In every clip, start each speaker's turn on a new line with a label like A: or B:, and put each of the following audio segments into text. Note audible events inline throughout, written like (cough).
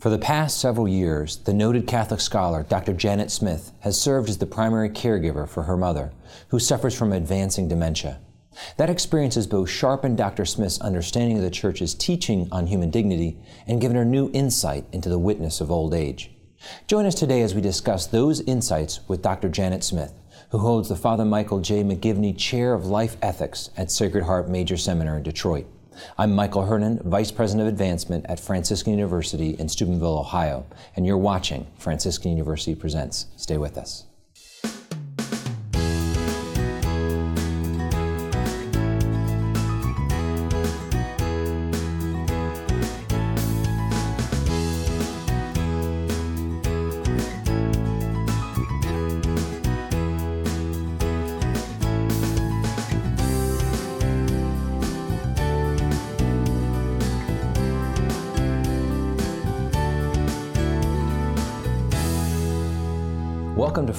A: For the past several years, the noted Catholic scholar Dr. Janet Smith has served as the primary caregiver for her mother, who suffers from advancing dementia. That experience has both sharpened Dr. Smith's understanding of the Church's teaching on human dignity and given her new insight into the witness of old age. Join us today as we discuss those insights with Dr. Janet Smith, who holds the Father Michael J. McGivney Chair of Life Ethics at Sacred Heart Major Seminary in Detroit. I'm Michael Hernon, Vice President of Advancement at Franciscan University in Steubenville, Ohio, and you're watching Franciscan University Presents. Stay with us.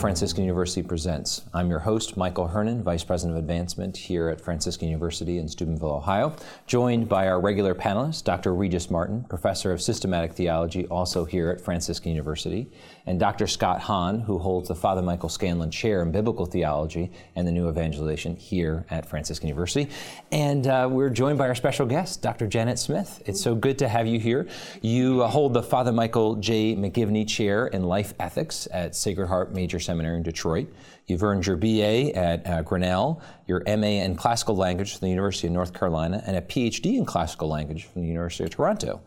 A: Franciscan University Presents. I'm your host, Michael Hernon, Vice President of Advancement here at Franciscan University in Steubenville, Ohio, joined by our regular panelist, Dr. Regis Martin, Professor of Systematic Theology, also here at Franciscan University, and Dr. Scott Hahn, who holds the Father Michael Scanlon Chair in Biblical Theology and the New Evangelization here at Franciscan University. And uh, we're joined by our special guest, Dr. Janet Smith. It's so good to have you here. You uh, hold the Father Michael J. McGivney Chair in Life Ethics at Sacred Heart Major Seminary in Detroit. You've earned your BA at uh, Grinnell, your MA in Classical Language from the University of North Carolina, and a PhD in Classical Language from the University of Toronto.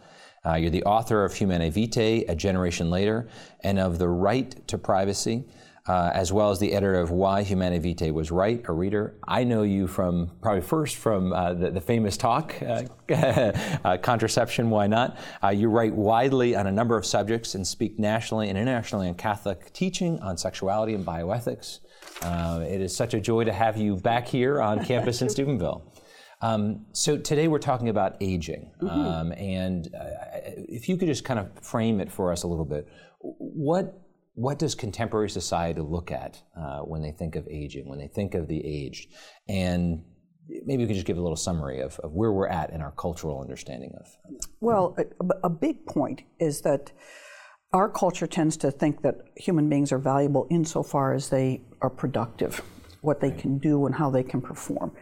A: Uh, you're the author of Humanae Vitae, A Generation Later, and of The Right to Privacy. Uh, as well as the editor of Why Humanae Vitae Was Right, a reader. I know you from probably first from uh, the, the, famous talk, uh, (laughs) uh Contraception, Why Not? Uh, you write widely on a number of subjects and speak nationally and internationally on Catholic teaching on sexuality and bioethics. Uh, it is such a joy to have you back here on (laughs) campus in Steubenville. Um, so today we're talking about aging, mm-hmm. um, and if you could just kind of frame it for us a little bit, what what does contemporary society look at uh, when they think of aging, when they think of the aged? And maybe we could just give a little summary of, of where we're at in our cultural understanding of.
B: Well, a, a, big point is that our culture tends to think that human beings are valuable insofar as they are productive, what they right. can do and how they can perform.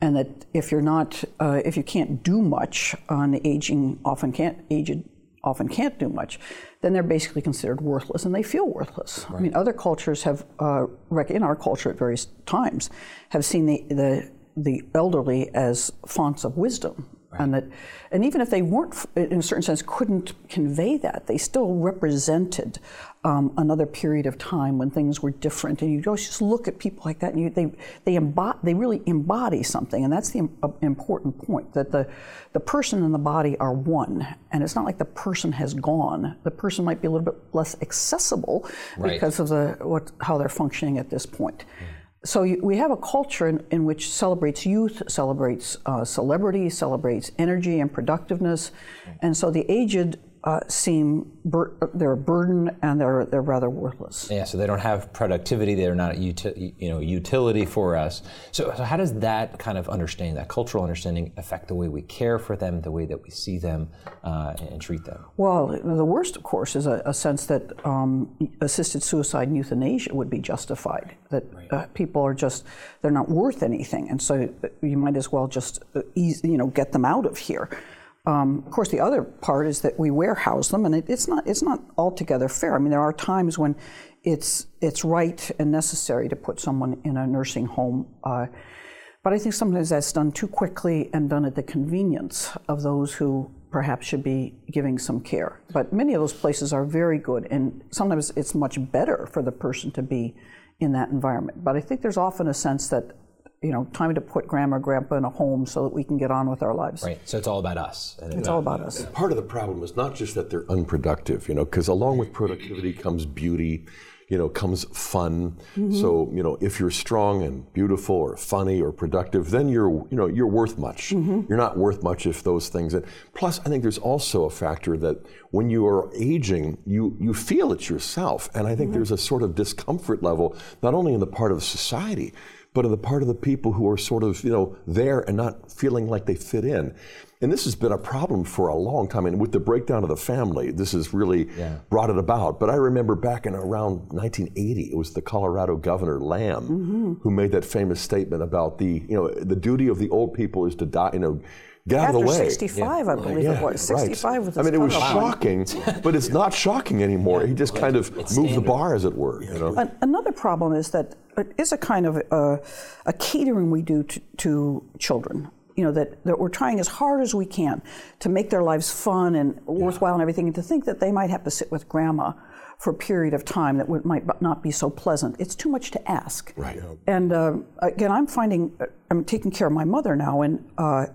B: And that if you're not, uh, if you can't do much on the aging, often can't aged often can't do much, then they're basically considered worthless and they feel worthless. Right. I mean, other cultures have, uh, in our culture at various times, have seen the, the, the elderly as fonts of wisdom Right. And that, and even if they weren't, in a certain sense, couldn't convey that, they still represented um, another period of time when things were different. And you just look at people like that, and you, they they embody, they really embody something, and that's the uh, important point that the the person and the body are one, and it's not like the person has gone. The person might be a little bit less accessible right. because of the what how they're functioning at this point. Mm so you, we have a culture in, in, which celebrates youth, celebrates uh, celebrity, celebrates energy and productiveness, and so the aged uh, seem bur- they're a burden and they're they're rather worthless.
A: Yeah, so they don't have productivity. They're not uti- you know utility for us. So, so how does that kind of understanding, that cultural understanding, affect the way we care for them, the way that we see them uh, and treat them?
B: Well, the worst, of course, is a, a sense that um, assisted suicide and euthanasia would be justified. That right. uh, people are just they're not worth anything, and so you might as well just uh, ease, you know get them out of here. Um, of course, the other part is that we warehouse them, and it, it's not it's not altogether fair. I mean, there are times when it's it's right and necessary to put someone in a nursing home, uh, but I think sometimes that's done too quickly and done at the convenience of those who perhaps should be giving some care. But many of those places are very good, and sometimes it's much better for the person to be in that environment. But I think there's often a sense that you know, time to put grandma or grandpa in a home so that we can get on with our lives.
A: Right. So it's all about us.
B: It's all about us.
C: Part of the problem is not just that they're unproductive, you know, because along with productivity comes beauty, you know, comes fun. Mm-hmm. So, you know, if you're strong and beautiful or funny or productive, then you're, you know, you're worth much. Mm-hmm. You're not worth much if those things. And plus, I think there's also a factor that when you are aging, you you feel it yourself, and I think mm-hmm. there's a sort of discomfort level, not only in the part of society, but on the part of the people who are sort of, you know, there and not feeling like they fit in. And this has been a problem for a long time. And with the breakdown of the family, this has really yeah. brought it about. But I remember back in around 1980, it was the Colorado governor Lamm mm-hmm. who made that famous statement about the, you know, the duty of the old people is to die, you know, get
B: After
C: out of the way.
B: 65, yeah. I believe yeah, it was. 65 right. was
C: I mean, it was shocking, (laughs) but it's not shocking anymore. Yeah. He just kind of it's moved standard. the bar, as it were. You know?
B: Another problem is that it is a kind of a, a catering we do to, to children you know that, that we're trying as hard as we can to make their lives fun and worthwhile and everything and to think that they might have to sit with grandma for a period of time that would, might not be so pleasant it's too much to ask
C: right
B: and uh, again i'm finding uh, i'm taking care of my mother now and uh,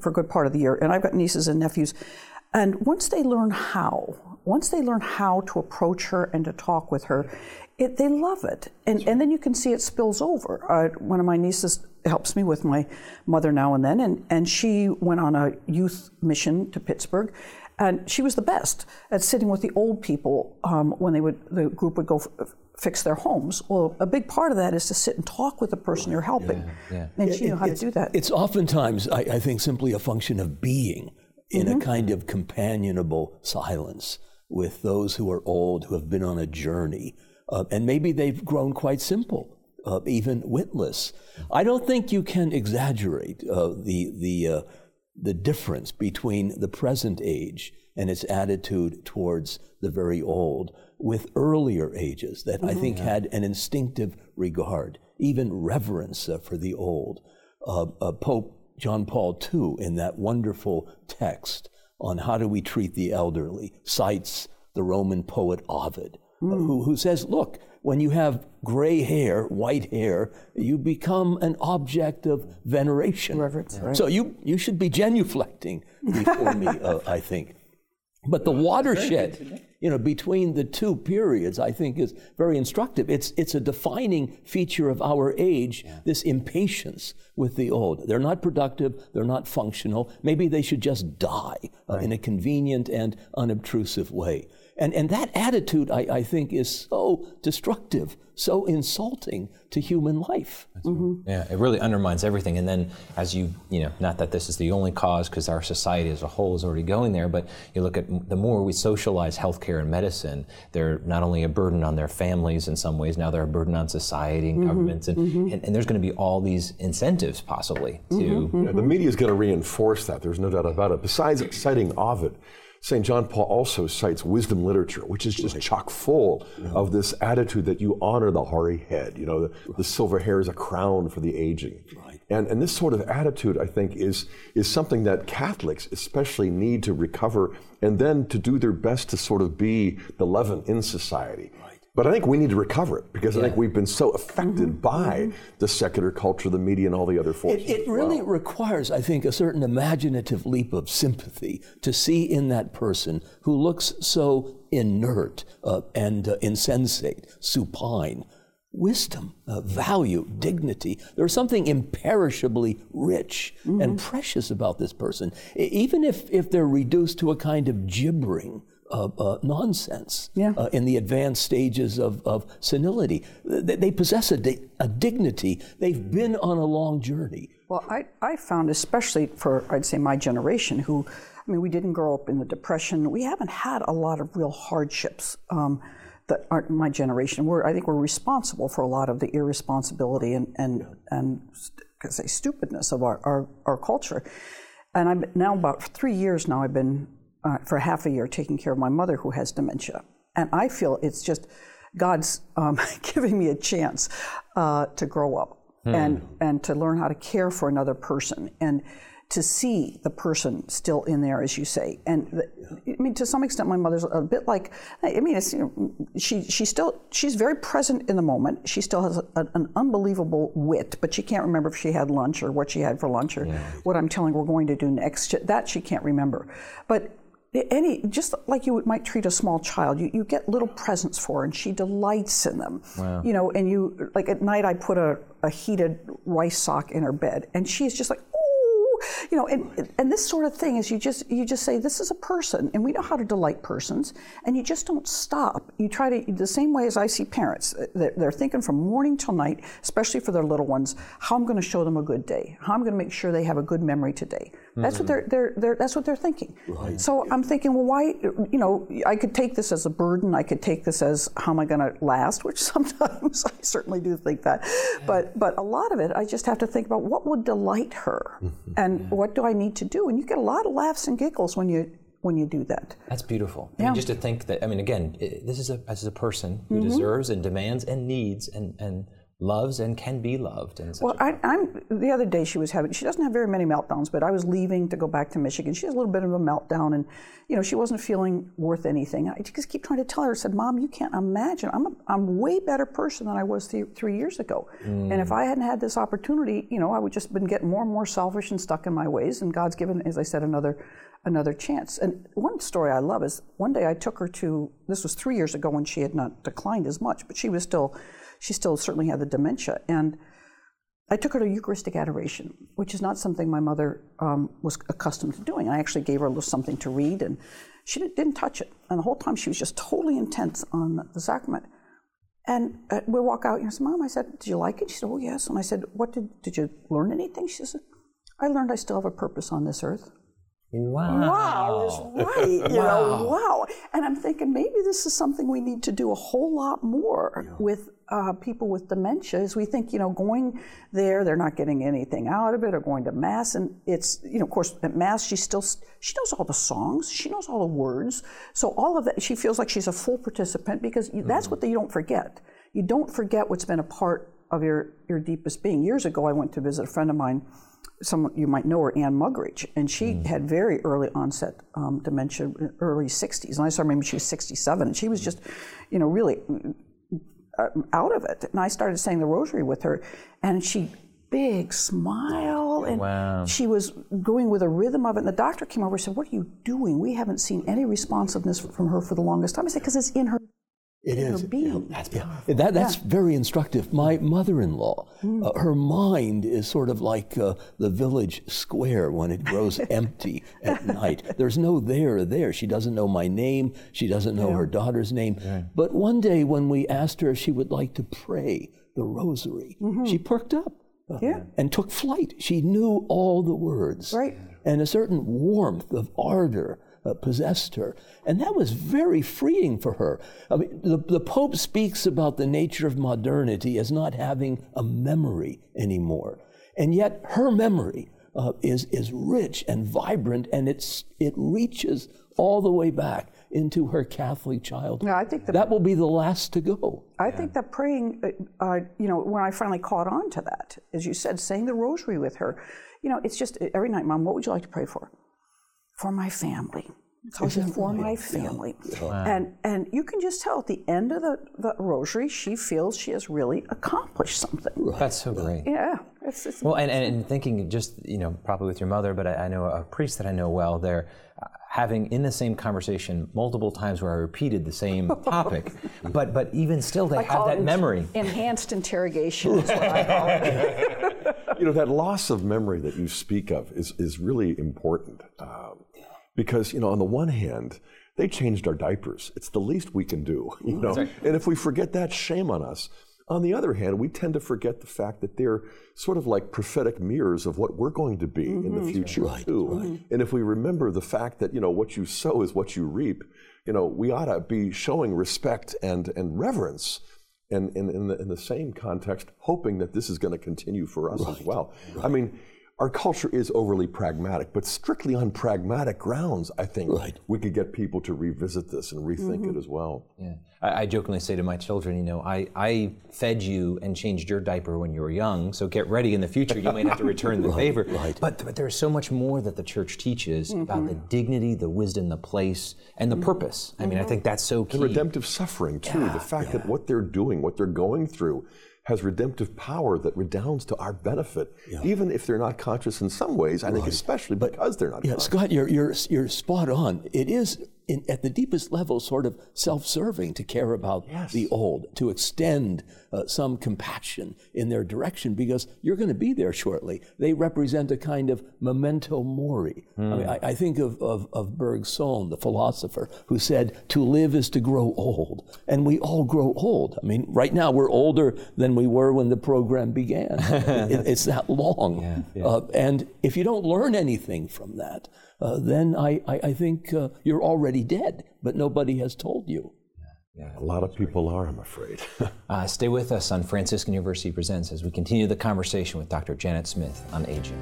B: for a good part of the year and i've got nieces and nephews and once they learn how once they learn how to approach her and to talk with her it, they love it. And, and then you can see it spills over. Uh, one of my nieces helps me with my mother now and then, and, and she went on a youth mission to Pittsburgh. And she was the best at sitting with the old people um, when they would, the group would go f- fix their homes. Well, a big part of that is to sit and talk with the person you're helping. Yeah, yeah. And she it, knew how to do that.
D: It's oftentimes, I, I, think, simply a function of being in mm-hmm. a kind of companionable silence with those who are old, who have been on a journey uh, and maybe they've grown quite simple, uh, even witless. I don't think you can exaggerate uh, the, the, uh, the difference between the present age and its attitude towards the very old with earlier ages that mm-hmm. I think had an instinctive regard, even reverence uh, for the old. Uh, Pope John Paul II, in that wonderful text on how do we treat the elderly, cites the Roman poet Ovid mm. who, who says, look, when you have gray hair, white hair, you become an object of veneration.
B: Reverence, right.
D: So you, you should be genuflecting before me, (laughs) uh, I think. But the watershed, you know, between the two periods, I think is very instructive. It's, it's a defining feature of our age, yeah. this impatience with the old. They're not productive, they're not functional. Maybe they should just die uh, in a convenient and unobtrusive way. And, and that attitude, I, I think, is so destructive, so insulting to human life.
A: Mm-hmm. Yeah, it really undermines everything. And then, as you, you know, not that this is the only cause, because our society as a whole is already going there, but you look at the more we socialize healthcare and medicine, they're not only a burden on their families in some ways, now they're a burden on society and mm-hmm. governments. And, mm-hmm. and, and, there's going to be all these incentives, possibly, to.
C: Mm-hmm. Yeah, the media is going to reinforce that. There's no doubt about it. Besides citing Ovid, St. John Paul also cites wisdom literature, which is just right. chock full yeah. of this attitude that you honor the hoary head. You know, the, right. the, silver hair is a crown for the aging. Right. And, and this sort of attitude, I think, is, is something that Catholics especially need to recover and then to do their best to sort of be the leaven in society. But I think we need to recover it because yeah. I think we've been so affected mm-hmm. by mm-hmm. the secular culture, the media, and all the other forces.
D: It, it really requires, I think, a certain imaginative leap of sympathy to see in that person who looks so inert uh, and uh, insensate, supine, wisdom, uh, value, dignity. There's something imperishably rich mm-hmm. and precious about this person, even if, if they're reduced to a kind of gibbering uh, uh, nonsense yeah. uh, in the advanced stages of, of senility. They, they possess a, di- a, dignity. They've been on a long journey.
B: Well, I, I found, especially for, I'd say, my generation, who, I mean, we didn't grow up in the Depression. We haven't had a lot of real hardships. Um, that aren't my generation. We're, I think we're responsible for a lot of the irresponsibility and, and, and say stupidness of our, our, our culture. And I'm now about three years now, I've been uh, for half a year taking care of my mother who has dementia. And I feel it's just God's um, (laughs) giving me a chance uh, to grow up hmm. and, and to learn how to care for another person and to see the person still in there, as you say. And the, I mean, to some extent, my mother's a bit like, I mean, you know, she, she still, she's very present in the moment. She still has a, an unbelievable wit, but she can't remember if she had lunch or what she had for lunch or yeah. what I'm telling her we're going to do next. That she can't remember. But any just like you might treat a small child you, you get little presents for her and she delights in them wow. you know and you like at night i put a, a heated rice sock in her bed and she's just like oh you know and, and this sort of thing is you just you just say this is a person and we know how to delight persons and you just don't stop you try to, the same way as I see parents, uh, they're, they're thinking from morning till night, especially for their little ones, how I'm going to show them a good day, how I'm going to make sure they have a good memory today. That's what mm-hmm. they're, they're, they're, that's what they're thinking. So I'm thinking, well, why, you know, I could take this as a burden. I could take this as how am I going to last, (laughs) which sometimes I certainly do think that. But, but a lot of it, I just have to think about what would delight her mm-hmm. and what do I need to do? And you get a lot of laughs and giggles when you, when you do that.
A: That's beautiful. I mean, just to think that, I mean, again, this is a, this is a person who mm-hmm. deserves and demands and needs and, and loves and can be loved. And
B: Well, I, I'm the other day she was having. She doesn't have very many meltdowns, but I was leaving to go back to Michigan. She has a little bit of a meltdown, and you know she wasn't feeling worth anything. I just keep trying to tell her. I said, "Mom, you can't imagine. I'm a I'm way better person than I was th- three years ago. And if mm. I hadn't had this opportunity, you know, I would just been getting more and more selfish and stuck in my ways. And God's given, as I said, another another chance. And one story I love is one day I took her to. This was three years ago when she had not declined as much, but she was still she still certainly had the dementia. And I took her to Eucharistic adoration, which is not something my mother um, was accustomed to doing. I actually gave her a little something to read, and she didn't, touch it. And the whole time she was just totally intense on the sacrament. And uh, we walk out, and I said, Mom, I said, did you like it? She said, Oh, yes. And I said, What did, did you learn anything? She said, I learned I still have a purpose on this earth.
A: Wow.
B: Wow, is right. You know, wow. And I'm thinking maybe this is something we need to do a whole lot more with uh, people with dementia. Is we think, you know, going there, they're not getting anything out of it, or going to mass, and it's, you know, of course, at mass she still she knows all the songs, she knows all the words, so all of that she feels like she's a full participant because you, that's what you don't forget. You don't forget what's been a part of your your deepest being. Years ago, I went to visit a friend of mine someone you might know her, Anne Muggeridge, and she
A: Mm.
B: had very early onset um, dementia, early 60s. And I saw her maybe she was 67, and she was just, you know, really uh, out of it. And I started saying the rosary with her, and she big smile, and
A: Wow.
B: she was going with a rhythm of it. And the doctor came over and said, "What are you doing? We haven't seen any responsiveness from her for the longest time." I said, "Because it's in her."
D: It
B: in
D: is.
B: being.
A: That's
D: Yeah, that, that's very instructive. My mother-in-law,
B: Mm.
D: uh, her mind is sort of like uh, the village square when it grows (laughs) empty at night. There's no there there. She doesn't know my name. She doesn't know her daughter's name. But one day when we asked her if she would like to pray the rosary, she perked up uh,
B: Mm-hmm. Yeah.
D: and took flight. She knew all the words.
B: Right.
D: And a certain warmth of ardor uh, possessed her. And that was very freeing for her. I mean, the, the Pope speaks about the nature of modernity as not having a memory anymore. And yet her memory uh, is, is rich and vibrant, and it's, it reaches all the way back into her Catholic childhood.
B: Yeah, I think the
D: that will be the last to go.
B: I think that praying, uh, uh, you know, when I finally caught on to that, as you said, saying the rosary with her, you know, it's just every night, Mom, what would you like to pray for? For my family. So I for my family. And and you can just tell at the end of the, the rosary, she feels she has really accomplished something.
A: That's so great.
B: Yeah. It's, it's,
A: Well, and, and, and thinking just, you know, probably with your mother, but I, I know a priest that I know well, they're uh, having in the same conversation multiple times where I repeated the same (laughs) topic, but but even still they
B: I
A: have
B: call
A: that
B: it
A: memory.
B: Enhanced interrogation is what I call it. (laughs)
C: You know, that loss of memory that you speak of is, is really important. Um, because, you know, on the one hand, they changed our diapers. It's the least we can do, (laughs) you mm-hmm. know. And if we forget that, shame on us. On the other hand, we tend to forget the fact that they're sort of like prophetic mirrors of what we're going to be in the mm-hmm. future too. And if we remember the fact that you know what you sow is what you reap, you know we ought to be showing respect and and reverence. And in, in, the, in the same context, hoping that this is going to continue for us as well. I mean, our culture is overly pragmatic, but strictly on pragmatic grounds, I think right. we could get people to revisit this and rethink it mm-hmm. as well.
A: Yeah. I, I jokingly say to my children, you know, I, I fed you and changed your diaper when you were young, so get ready in the future. You might have to return the (laughs) favor. But, but there's so much more that the church teaches about the mm-hmm. dignity, the wisdom, the place, and the mm-hmm. purpose. I mean, I think that's so key.
C: And redemptive suffering, too. the fact that what they're doing, what they're going through, has redemptive power that redounds to our benefit, even if they're not conscious in some ways. I think especially because they're not
D: Yeah,
C: conscious.
D: Scott, you're, you're, you're spot on. It is in, at the deepest level sort of self-serving to care about
C: Yes.
D: the old, to extend uh, some compassion in their direction because you're going to be there shortly. They represent a kind of memento mori. I, mean, I, I think of, of, of Bergson, the philosopher, who said, to live is to grow old. And we all grow old. I mean, right now we're older than we were when the program began. (laughs) It- it's that long. Uh, and if you don't learn anything from that, uh, then I, I, I think uh, you're already dead, but nobody has told you.
C: Yeah, A lot of people are, I'm afraid. (laughs)
A: Uh, stay with us on Franciscan University Presents as we continue the conversation with Dr. Janet Smith on aging.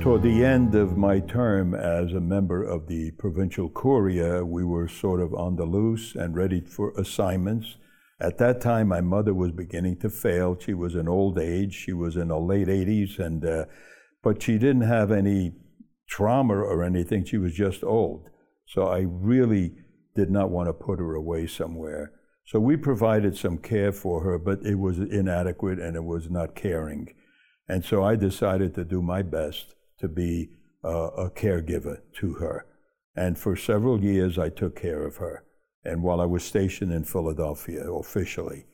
E: Toward the end of my term as a member of the provincial curia, we were sort of on the loose and ready for assignments. At that time, my mother was beginning to fail. She was in old age. She was in her late 80s, and uh, but she didn't have any trauma or anything. She was just old. So I really did not want to put her away somewhere. So we provided some care for her, but it was inadequate and it was not caring. And so I decided to do my best to be uh, a caregiver to her. And for several years, I took care of her. And while I was stationed in Philadelphia officially,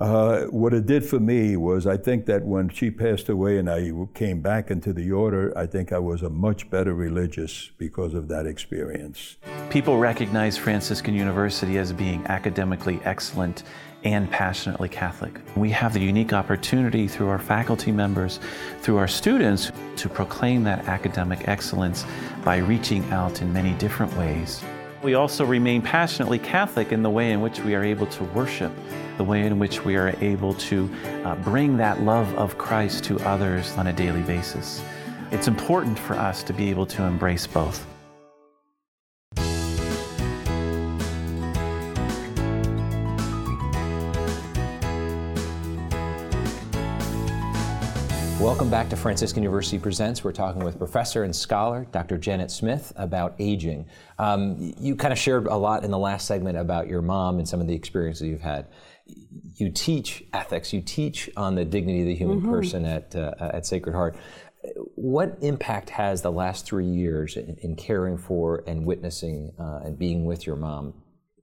E: uh, what it did for me was I think that when she passed away and I came back into the order, I think I was a much better religious because of that experience.
F: People recognize Franciscan University as being academically excellent and passionately Catholic. We have the unique opportunity through our faculty members, through our students, to proclaim that academic excellence by reaching out in many different ways. We also remain passionately Catholic in the way in which we are able to worship, the way in which we are able to uh, bring that love of Christ to others on a daily basis. It's important for us to be able to embrace both.
A: Welcome back to Franciscan University Presents. We're talking with professor and scholar Dr. Janet Smith about aging. Um, you kind of shared a lot in the last segment about your mom and some of the experiences you've had. You teach ethics. You teach on the dignity of the human person at uh, at Sacred Heart. What impact has the last three years in, in caring for and witnessing uh, and being with your mom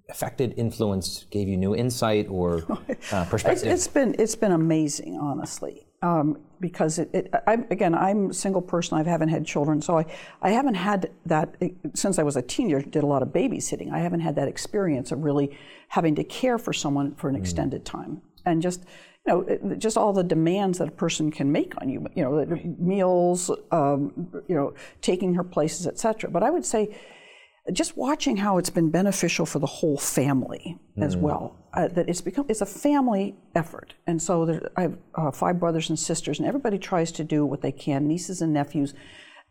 A: affected, influenced, gave you new insight or (laughs) uh, perspective?
B: it's been it's been amazing, honestly, um, because it, it I, again I'm a single person. I haven't had children, so I, I haven't had that since I was a teenager. Did a lot of babysitting. I haven't had that experience of really having to care for someone for an extended time, and just you know it- just all the demands that a person can make on you. You know, meals, um, you know, taking her places, etc. But I would say just watching how it's been beneficial for the whole family as well. Uh, that it's become it's a family effort, and so there, I have uh, five brothers and sisters, and everybody tries to do what they can. Nieces and nephews,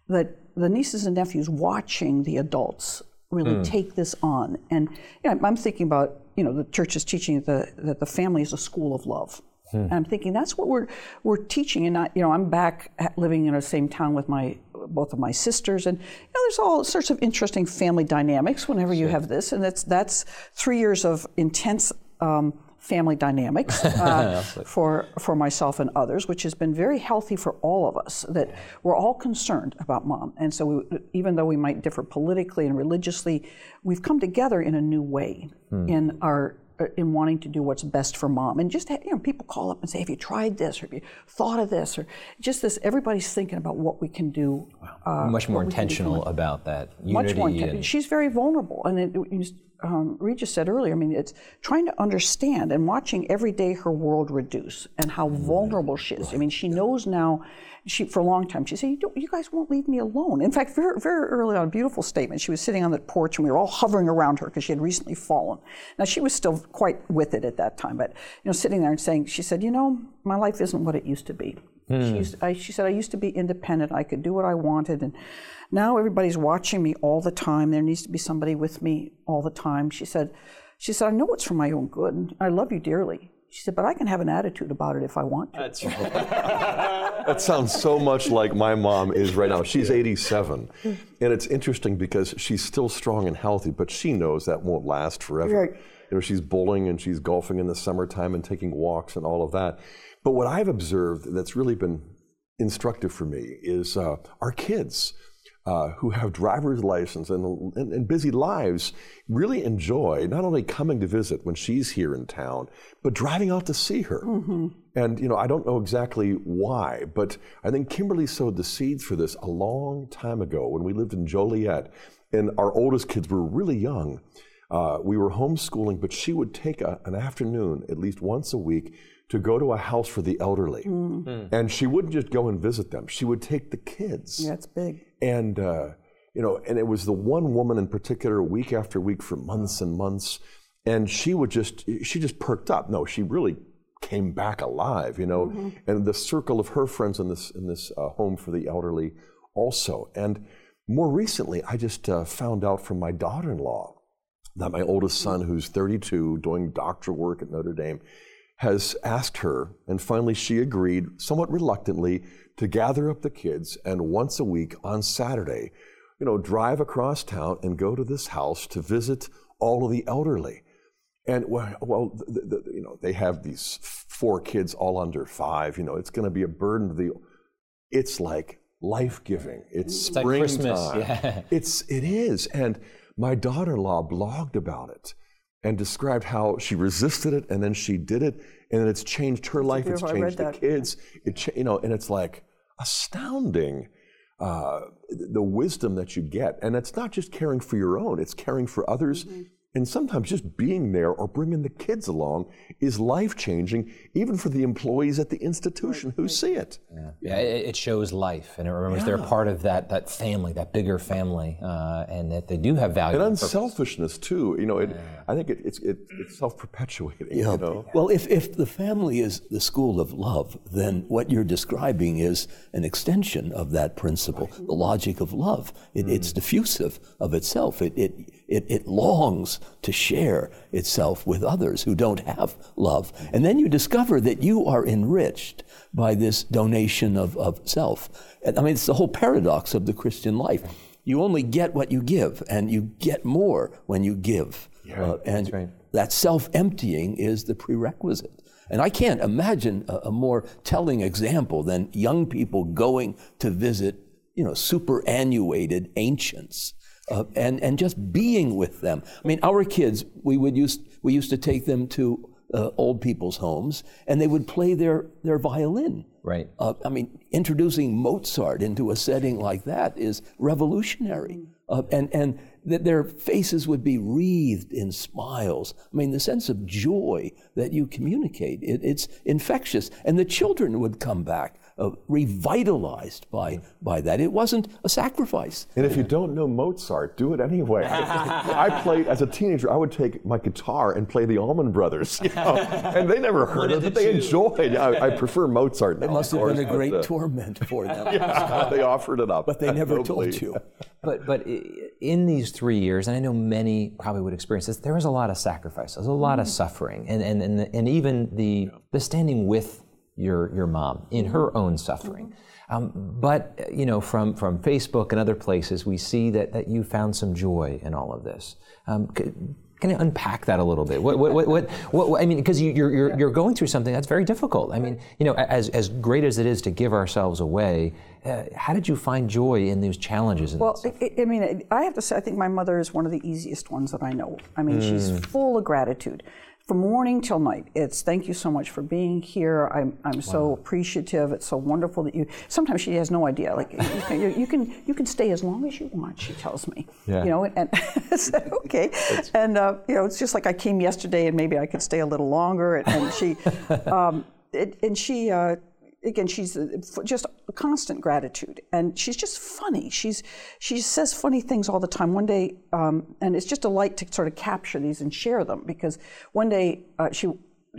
B: that the nieces and nephews watching the adults really take this on, and you know, I'm thinking about you know the church is teaching the, that the family is a school of love. And I'm thinking that's what we're we're teaching, and I, you know I'm back living in the same town with my both of my sisters, and you know there's all sorts of interesting family dynamics whenever you have this, and that's that's three years of intense um, family dynamics (laughs) uh, for for myself and others, which has been very healthy for all of us. That we're all concerned about mom, and so we, even though we might differ politically and religiously, we've come together in a new way in our in wanting to do what's best for mom. And just, you know, people call up and say, have you tried this? Or have you thought of this? Or just this, everybody's thinking about what we can do. Uh,
A: much more
B: what we can do for
A: intentional about that unity
B: Much more intentional.
A: and
B: She's very vulnerable. And it, you just, um, Regis said earlier, I mean, it's trying to understand and watching every day her world reduce and how vulnerable she is. I mean, she knows now, she for a long time, she said, you, don't, you guys won't leave me alone. In fact, very, very early on, a beautiful statement. She was sitting on the porch and we were all hovering around her because she had recently fallen. Now, she was still quite with it at that time, but, you know, sitting there and saying, she said, you know, my life isn't what it used to be. She, hmm. used, I, she said, I used to be independent. I could do what I wanted. And now everybody's watching me all the time. There needs to be somebody with me all the time. She said, she said, I know it's for my own good. and I love you dearly. She said, but I can have an attitude about it if I want to.
A: That's right. (laughs)
C: That sounds so much like my mom is right now. She's 87. And it's interesting because she's still strong and healthy, but she knows that won't last forever.
B: Right.
C: You know, she's bowling and she's golfing in the summertime and taking walks and all of that. But what I've observed that's really been instructive for me is uh, our kids. Uh, who have driver's license and, and, and, busy lives really enjoy not only coming to visit when she's here in town, but driving out to see her. Mm-hmm. And you know, I don't know exactly why, but I think Kimberly sowed the seeds for this a long time ago when we lived in Joliet, and our oldest kids were really young. Uh, we were homeschooling, but she would take a, an afternoon at least once a week to go to a house for the elderly. Mm. And she wouldn't just go and visit them, she would take the kids.
B: Yeah, it's big.
C: And, uh, you know, and it was the one woman in particular, week after week for months and months. And she would just, she just perked up. No, she really came back alive, you know. Mm-hmm. And the circle of her friends in this, in this uh, home for the elderly also. And more recently, I just uh, found out from my daughter in law that my oldest son, who's 32, doing doctoral work at Notre Dame, has asked her, and finally she agreed, somewhat reluctantly, to gather up the kids and once a week on Saturday, you know, drive across town and go to this house to visit all of the elderly. And well, well the, the, you know, they have these four kids all under five. You know, it's going to be a burden to the. It's like life giving. It's,
A: it's
C: springtime.
A: Like yeah. (laughs)
C: It's it is, and my daughter-in-law blogged about it and described how she resisted it and then she did it and then it's changed her life it's changed the that. kids it cha- you know and it's like astounding uh, the wisdom that you get and it's not just caring for your own it's caring for others mm-hmm. And sometimes just being there or bringing the kids along is life changing, even for the employees at the institution who see it.
A: Yeah, yeah it, shows life, and it remembers yeah. they're part of that that family, that bigger family, uh, and that they do have value.
C: And unselfishness too. You know, it, yeah. I think it, it's it, it's self perpetuating. Yeah. You know?
D: Well, if if the family is the school of love, then what you're describing is an extension of that principle, right. the logic of love. It, mm. It's diffusive of itself. It it it, it longs to share itself with others who don't have love. And then you discover that you are enriched by this donation of, of self. I mean, it's the whole paradox of the Christian life. You only get what you give, and you get more when you give.
A: Yeah, uh,
D: and
A: right.
D: that self emptying is the prerequisite. And I can't imagine a, a, more telling example than young people going to visit, you know, superannuated ancients uh, and and just being with them. I mean, our kids, we would use we used to take them to uh, old people's homes, and they would play their their violin.
A: Right.
D: Uh, I mean, introducing Mozart into a setting like that is revolutionary, uh, and and their faces would be wreathed in smiles. I mean, the sense of joy that you communicate, it, it's infectious. And the children would come back uh, revitalized by, by that. It wasn't a sacrifice.
C: And if you don't know Mozart, do it anyway. (laughs) I played, as a teenager, I would take my guitar and play the Allman Brothers. You know, (laughs) and they never heard of it. But they enjoyed I, I, prefer Mozart now.
D: It must have been a great uh, torment for them. (laughs)
C: yeah, they offered it up.
D: But they never told you.
A: But, but in these three years, and I know many probably would experience this, there was a lot of sacrifice, there was a lot mm. of suffering, and, and, and, and even the, the standing with your, your mom in her own suffering. Um, but you know, from, from Facebook and other places, we see that, that you found some joy in all of this. Um, can you unpack that a little bit? What, what, what, what I mean, because you, are you're, you're going through something that's very difficult. I mean, you know, as, as great as it is to give ourselves away, uh, how did you find joy in those challenges?
B: well, I, I mean, I have to say, I think my mother is one of the easiest ones that I know. I mean, mm. she's full of gratitude from morning till night. It's thank you so much for being here. I'm, I'm wow. so appreciative. It's so wonderful that you. Sometimes she has no idea. Like you can, you, can you can stay as long as you want. She tells me.
A: Yeah.
B: You know, and, (laughs) so, okay, and uh, you know, it's just like I came yesterday, and maybe I could stay a little longer. And, and she, (laughs) um, it, and she. Uh, again, she's just constant gratitude, and she's just funny. She's she says funny things all the time. One day, um, and it's just a light to sort of capture these and share them because one day uh, she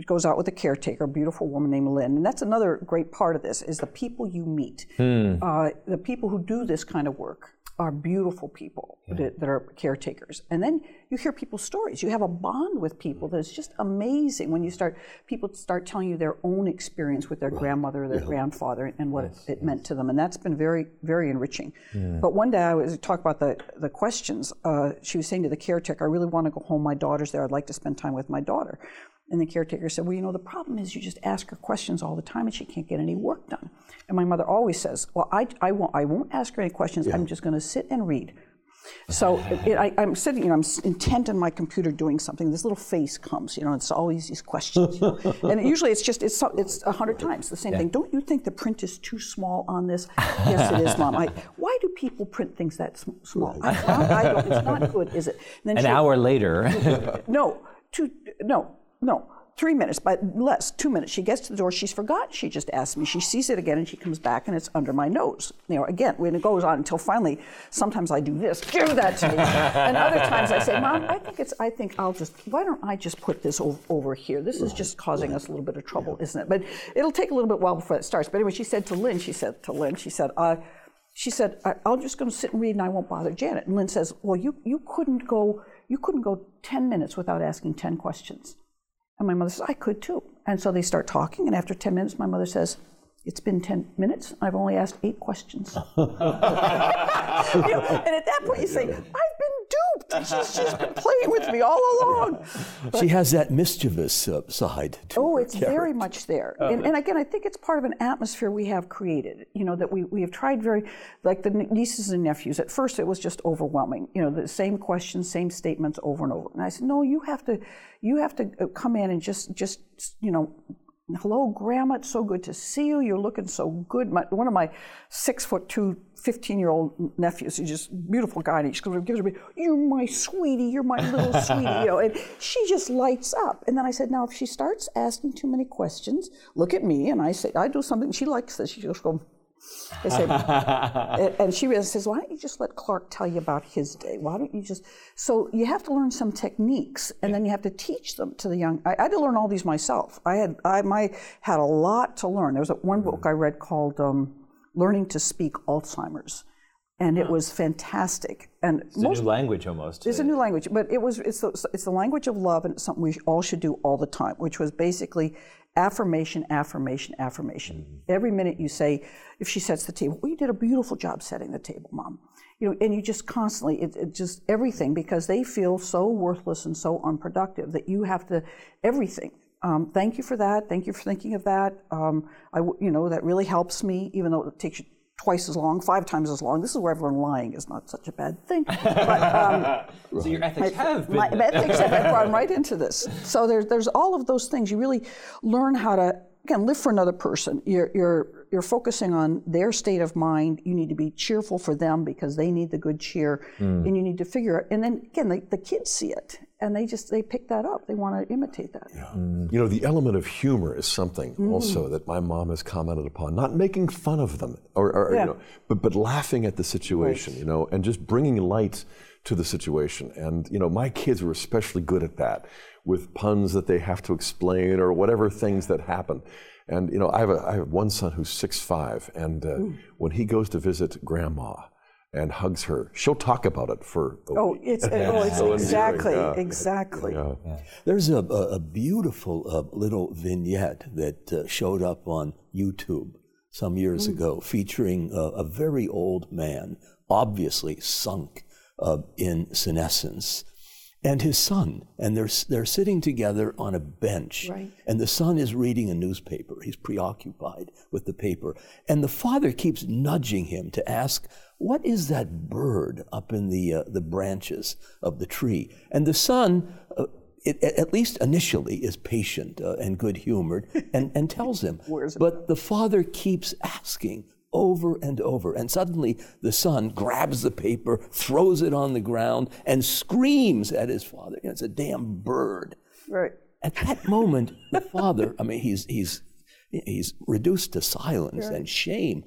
B: goes out with a caretaker, a beautiful woman named Lynn, and that's another great part of this is the people you meet, hmm. uh, the people who do this kind of work are beautiful people yeah. that, that, are caretakers. And then you hear people's stories. You have a bond with people that is just amazing when you start, people start telling you their own experience with their right. grandmother or their yeah. grandfather and what yes, it, yes. meant to them. And that's been very, very enriching. Yeah. But one day I was talking about the, the questions. Uh, she was saying to the caretaker, I really want to go home. My daughter's there. I'd like to spend time with my daughter. And the caretaker said, Well, you know, the problem is you just ask her questions all the time and she can't get any work done. And my mother always says, Well, I, I, won't, I won't ask her any questions. I'm just going to sit and read. So it, I, am sitting, you know, I'm intent on my computer doing something. This little face comes, you know, it's always these questions. You (laughs) know? and usually it's just, it's it's a hundred times the same yeah. thing. Don't you think the print is too small on this? yes, it is, Mom. I, why do people print things that small? I, I, don't, it's not good, is it?
A: An hour later. (laughs)
B: no, two, no, no three minutes, but less, two minutes. She gets to the door, she's forgotten. She just asked me. She sees it again, and she comes back, and it's under my nose. You know, again, when it goes on until finally, sometimes I do this, give that to me, and other times I say, Mom, I think it's, I think I'll just, why don't I just put this over, over here? This is just causing us a little bit of trouble, isn't it? But it'll take a little bit while before it starts. But anyway, she said to Lynn, she said to Lynn, she said, uh, she said, I'm just going to sit and read, and I won't bother Janet. And Lynn says, Well, you you couldn't go, you couldn't go 10 minutes without asking 10 questions. And my mother says, I could too. And so they start talking, and after 10 minutes, my mother says, it's been 10 minutes. I've only asked eight questions. (laughs) you know, and at that point, you say, I've duped. She's (laughs) just been playing with me all along.
D: But, she has that mischievous uh, side.
B: oh, it's character. very much there. Uh, and, and, again, I think it's part of an atmosphere we have created. You know, that we, we have tried very, like the nieces and nephews, at first it was just overwhelming. You know, the same questions, same statements over and over. And I said, no, you have to, you have to uh, come in and just, just, you know, hello, Grandma, it's so good to see you. You're looking so good. My, one of my six foot two, 15 year old nephews, he's just a beautiful guy, and he just gives her, You're my sweetie, you're my little (laughs) sweetie, you know, and she just lights up. And then I said, Now, if she starts asking too many questions, look at me, and I say, I do something, she likes this, she just go, they (laughs) and she says, "Why don't you just let Clark tell you about his day? Why don't you just?" So you have to learn some techniques, and then you have to teach them to the young. I, I, had to learn all these myself. I had I my had a lot to learn. There was a, one book I read called um, "Learning to Speak Alzheimer's." and it was fantastic. And
A: it's most, a new language almost.
B: It's a new language, but it was it's the, it's the language of love, and it's something we all should do all the time. Which was basically affirmation, affirmation, affirmation. Mm-hmm. Every minute you say, if she sets the table, well, you did a beautiful job setting the table, mom. You know, and you just constantly, it, it just everything because they feel so worthless and so unproductive that you have to everything. Um, thank you for that. Thank you for thinking of that. Um, I, you know, that really helps me, even though it takes you twice as long, five times as long. This is where everyone lying is not such a bad thing. (laughs) But,
A: um, so your ethics my, have been. My
B: ethics have brought (laughs) right into this. So there's there's all of those things. You really learn how to again live for another person. You're you're you're focusing on their state of mind. You need to be cheerful for them because they need the good cheer, mm. and you need to figure it. And then again, the, the kids see it, and they just they pick that up. They want to imitate that.
C: Yeah. Mm. You know, the element of humor is something mm. also that my mom has commented upon. Not making fun of them, or, or yeah. you know, but but laughing at the situation. Right. You know, and just bringing light to the situation. And you know, my kids were especially good at that with puns that they have to explain or whatever things that happen. And you know, I have, a, I have one son who's six five, and uh, when he goes to visit grandma and hugs her, she'll talk about it for.
B: oh, it's, (laughs) oh, it's so exactly, yeah. exactly. Yeah.
D: Yeah. There's a, a beautiful uh, little vignette that uh, showed up on YouTube some years mm. ago, featuring a very old man, obviously sunk uh, in senescence and his son, and they're, they're sitting together on a bench. Right. And the son is reading a newspaper. He's preoccupied with the paper. And the father keeps nudging him to ask, What is that bird up in the, uh, the branches of the tree? And the son, uh, it, at least initially, is patient uh, and good humored and, and tells him. (laughs) but the father keeps asking, over and over. And suddenly the son grabs the paper, throws it on the ground, and screams at his father. It's a damn bird.
B: Right.
D: At that moment, the father, I mean, he's, he's, he's reduced to silence right. and shame,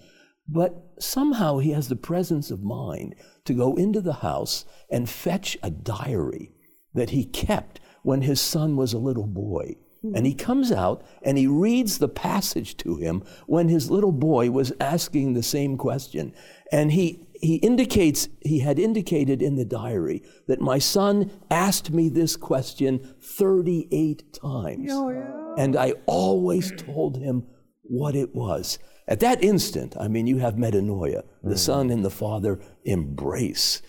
D: but somehow he has the presence of mind to go into the house and fetch a diary that he kept when his son was a little boy. And he comes out and he reads the passage to him when his little boy was asking the same question. And he, he indicates, he had indicated in the diary that my son asked me this question 38 times. Oh, yeah. And I always told him what it was. At that instant, I mean, you have metanoia. The mm. son and the father embrace.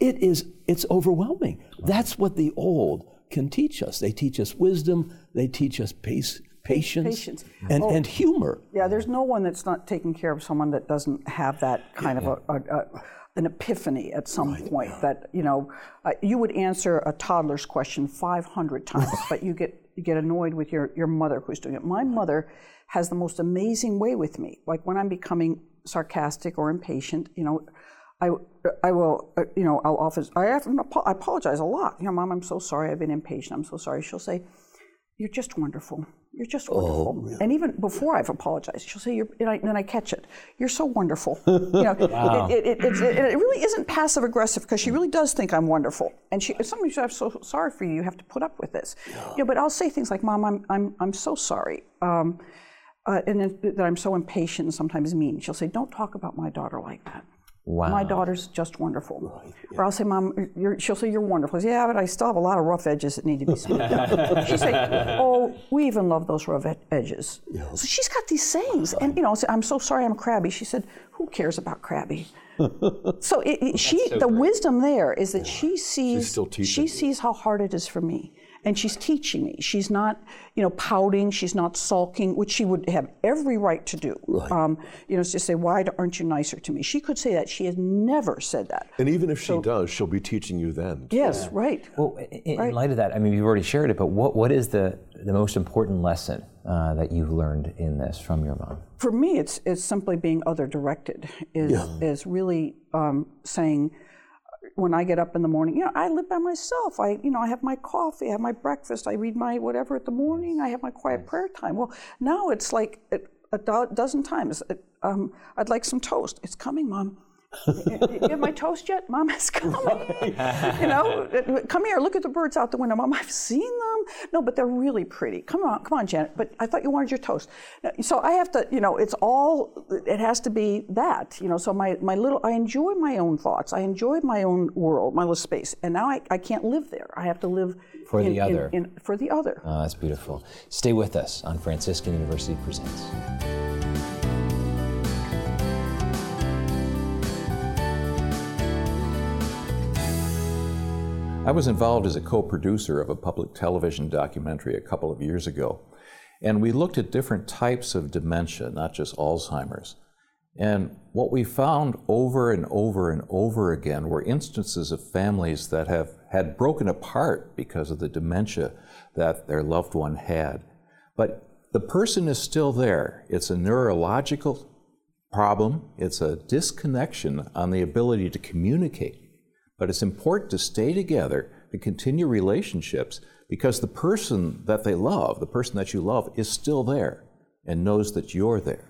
D: It is, it's overwhelming. That's what the old can teach us. They teach us wisdom, they teach us pace, patience,
B: Patience.
D: And,
B: Oh.
D: and humor.
B: Yeah, there's no one that's not taking care of someone that doesn't have that kind of a, a, a an epiphany at some point. That you know, uh, you would answer a toddler's question 500 times, but you get you get annoyed with your your mother who's doing it. My mother has the most amazing way with me. Like when I'm becoming sarcastic or impatient, you know. I, I will, uh, you know, I'll often, I, often I apologize a lot. You know, Mom, I'm so sorry. I've been impatient. I'm so sorry. She'll say, you're just wonderful. You're just wonderful. And even before I've apologized, she'll say, You're, and, I, then I catch it. You're so wonderful. (laughs) You know, it, it, it, it's- it, it really isn't passive aggressive because she really does think I'm wonderful. And she, sometimes she's I'm so sorry for you. You have to put up with this. You know, but I'll say things like, Mom, I'm, I'm, I'm so sorry. Um, uh, and then, that I'm so impatient and sometimes mean. She'll say, Don't talk about my daughter like that.
A: Wow.
B: My daughter's just wonderful. Or I'll say, Mom, you're, she'll say, You're wonderful. I say, yeah, but I still have a lot of rough edges that need to be smoothed out. (laughs) She'll say, Oh, we even love those rough ed- edges. So she's got these sayings. And, you know, I'll say, I'm so sorry I'm crabby. She said, Who cares about crabby? (laughs) so it, it- she, the wisdom there is that she sees,
C: still teaching
B: she sees how hard it is for me. And she's teaching me. She's not, you know, pouting. She's not sulking, which she would have every right to do. Um, you know, to say, "Why aren't you nicer to me?" She could say that. She has never said that.
C: And even if she does, she'll be teaching you then.
B: Yes, right.
A: Well, in, in light of that, I mean, you've already shared it, but what, what is the, the most important lesson uh, that you've learned in this from your mom?
B: For me, it's it's simply being other directed. Is is really um, saying. When I get up in the morning, you know, I live by myself. I, you know, I have my coffee, I have my breakfast, I read my whatever at the morning. I have my quiet prayer time. Well, now it's like a, a do- dozen times. Um, I'd like some toast. It's coming, mom. You have my toast yet? Mom, it's coming. (laughs) you know, come here, look at the birds out the window. Mom, I've seen them. No, but they're really pretty. Come on, come on, Janet. But I thought you wanted your toast. So I have to, you know, it's all, it has to be that, you know. So my, my little, I enjoy my own thoughts. I enjoy my own world, my little space. And now I, I can't live there. I have to live
A: For
B: in-
A: the
B: in-
A: other.
B: in- for the other.
A: Oh, that's beautiful. Stay with us on Franciscan University Presents.
G: I was involved as a co producer of a public television documentary a couple of years ago, and we looked at different types of dementia, not just Alzheimer's. And what we found over and over and over again were instances of families that have had broken apart because of the dementia that their loved one had. But the person is still there. It's a neurological problem, it's a disconnection on the ability to communicate. But it's important to stay together, to continue relationships, because the person that they love, the person that you love, is still there and knows that you're there.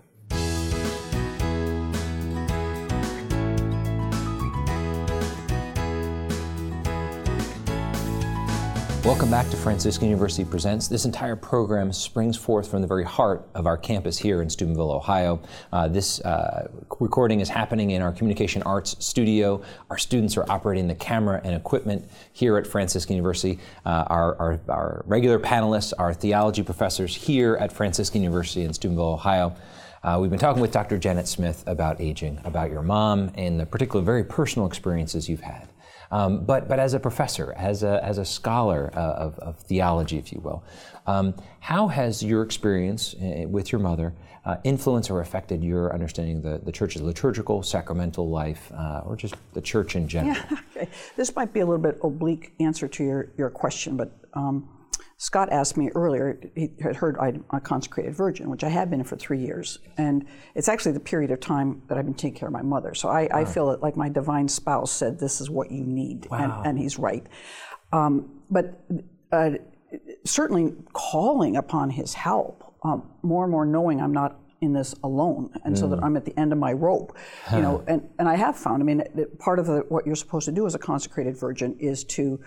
A: Welcome back to Franciscan University Presents. This entire program springs forth from the very heart of our campus here in Steubenville, Ohio. Uh, this uh, recording is happening in our Communication Arts studio. Our students are operating the camera and equipment here at Franciscan University. Uh, our, our, our regular panelists are theology professors here at Franciscan University in Steubenville, Ohio. Uh, we've been talking with Dr. Janet Smith about aging, about your mom, and the particular very personal experiences you've had. Um, but, but as a professor, as a, as a scholar uh, of, of theology, if you will, um, how has your experience uh, with your mother uh, influenced or affected your understanding of the, the church's liturgical, sacramental life, uh, or just the church in general? (laughs)
B: Okay. This might be a little bit oblique answer to your, your question, but um, Scott asked me earlier, he had heard I'm a consecrated virgin, which I have been for three years. And it's actually the period of time that I've been taking care of my mother. So I, I feel it like my divine spouse said, this is what you need. And, and he's right. Um, but uh, certainly calling upon his help, um, more and more knowing I'm not in this alone, and so that I'm at the end of my rope, you know. And, and I have found, I mean, part of the, what you're supposed to do as a consecrated virgin is to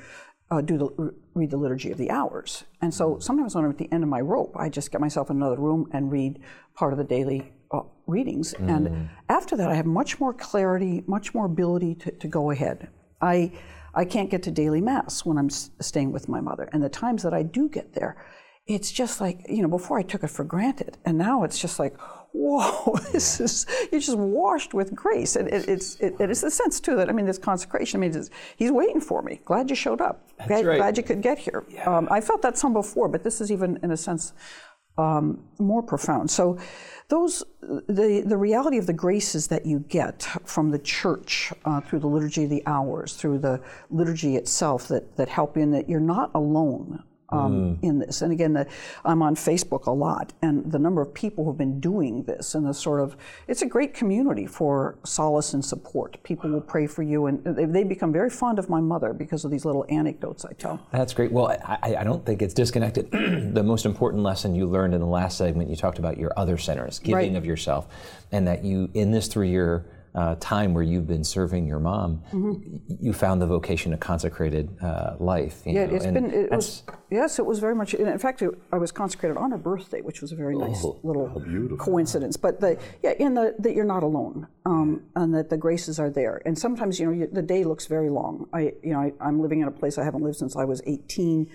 B: uh, do the read the liturgy of the hours. And so sometimes when I'm at the end of my rope, I just get myself in another room and read part of the daily uh, readings. And after that, I have much more clarity, much more ability to, to go ahead. I I can't get to daily mass when I'm s- staying with my mother, and the times that I do get there, it's just like you know before I took it for granted, and now it's just like whoa, (laughs) this is, you're just washed with grace. And it, it's, it, it's the sense, too, that, I mean, this consecration, I mean, he's waiting for me. Glad you showed up. glad,
A: right.
B: glad you could get here. Um, I felt that some before, but this is even, in a sense, um, more profound. So, those the the reality of the graces that you get from the church uh, through the liturgy of the hours, through the liturgy itself, that that help in that you're not alone. Um, In this, and again, the, I'm on Facebook a lot, and the number of people who've been doing this, and the sort of, it's a great community for solace and support. People will pray for you, and they, they become very fond of my mother because of these little anecdotes I tell.
A: That's great. Well, I, I don't think it's disconnected. (clears throat) the most important lesson you learned in the last segment, you talked about your other centers, giving
B: Right.
A: of yourself, and that you, in this three year uh, time where you've been serving your mom, y- you found the vocation of consecrated uh, life. you
B: Yeah,
A: know,
B: it's been. It was yes, it was very much. In fact, it, I was consecrated on her birthday, which was a very nice little coincidence. But the yeah, in the that you're not alone, um, and that the graces are there. And sometimes you know you, the day looks very long. I you know I, I'm living in a place I haven't lived since I was 18.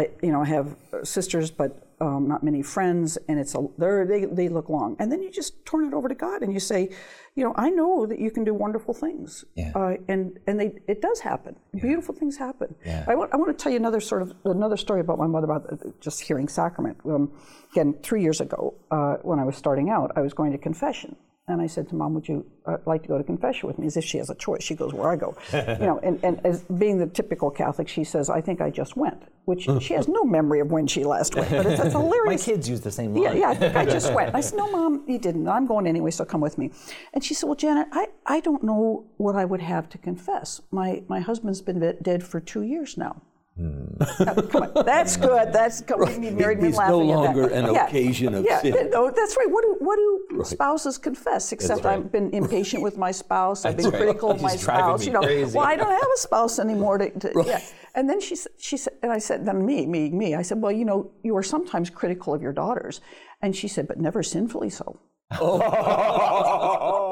B: I you know I have uh, sisters, but um, not many friends, and it's a they're, they they look long. And then you just turn it over to God and you say, you know, I know that you can do wonderful things,
A: Yeah.
B: uh, and and they it does happen. Beautiful things happen. I want I want to tell you another sort of another story about my mother about uh, just hearing sacrament. Um, again, three years ago, uh, when I was starting out, I was going to confession. And I said to mom, "Would you uh, like to go to confession with me?" As if she has a choice. She goes where I go, (laughs) you know. And, and as being the typical Catholic, she says, "I think I just went," which she has no memory of when she last went. But it's, it's (laughs)
A: My
B: hilarious.
A: kids use the same
B: Yeah,
A: line.
B: yeah, I think I just went. I (laughs) said, no, Mom, you didn't. I'm going anyway, so come with me. And she said, well, Janet, I, I don't know what I would have to confess. My, my husband's been dead for two years now. Mm. Oh, come on, that's (laughs) good. That's come, we married men
D: It's
B: laughing
D: no
B: at that.
D: longer an
B: Yeah,
D: occasion of
B: yeah,
D: sin.
B: no, that's right. What do what do spouses confess? Except I've been impatient with my spouse. I've been
A: right.
B: critical of my spouse. You know,
A: crazy.
B: well, I don't have a spouse anymore. To, to, yeah. (laughs) And then she she said, and I said, then me, me, me. I said, well, you know, you are sometimes critical of your daughters, and she said, but never sinfully so. Oh.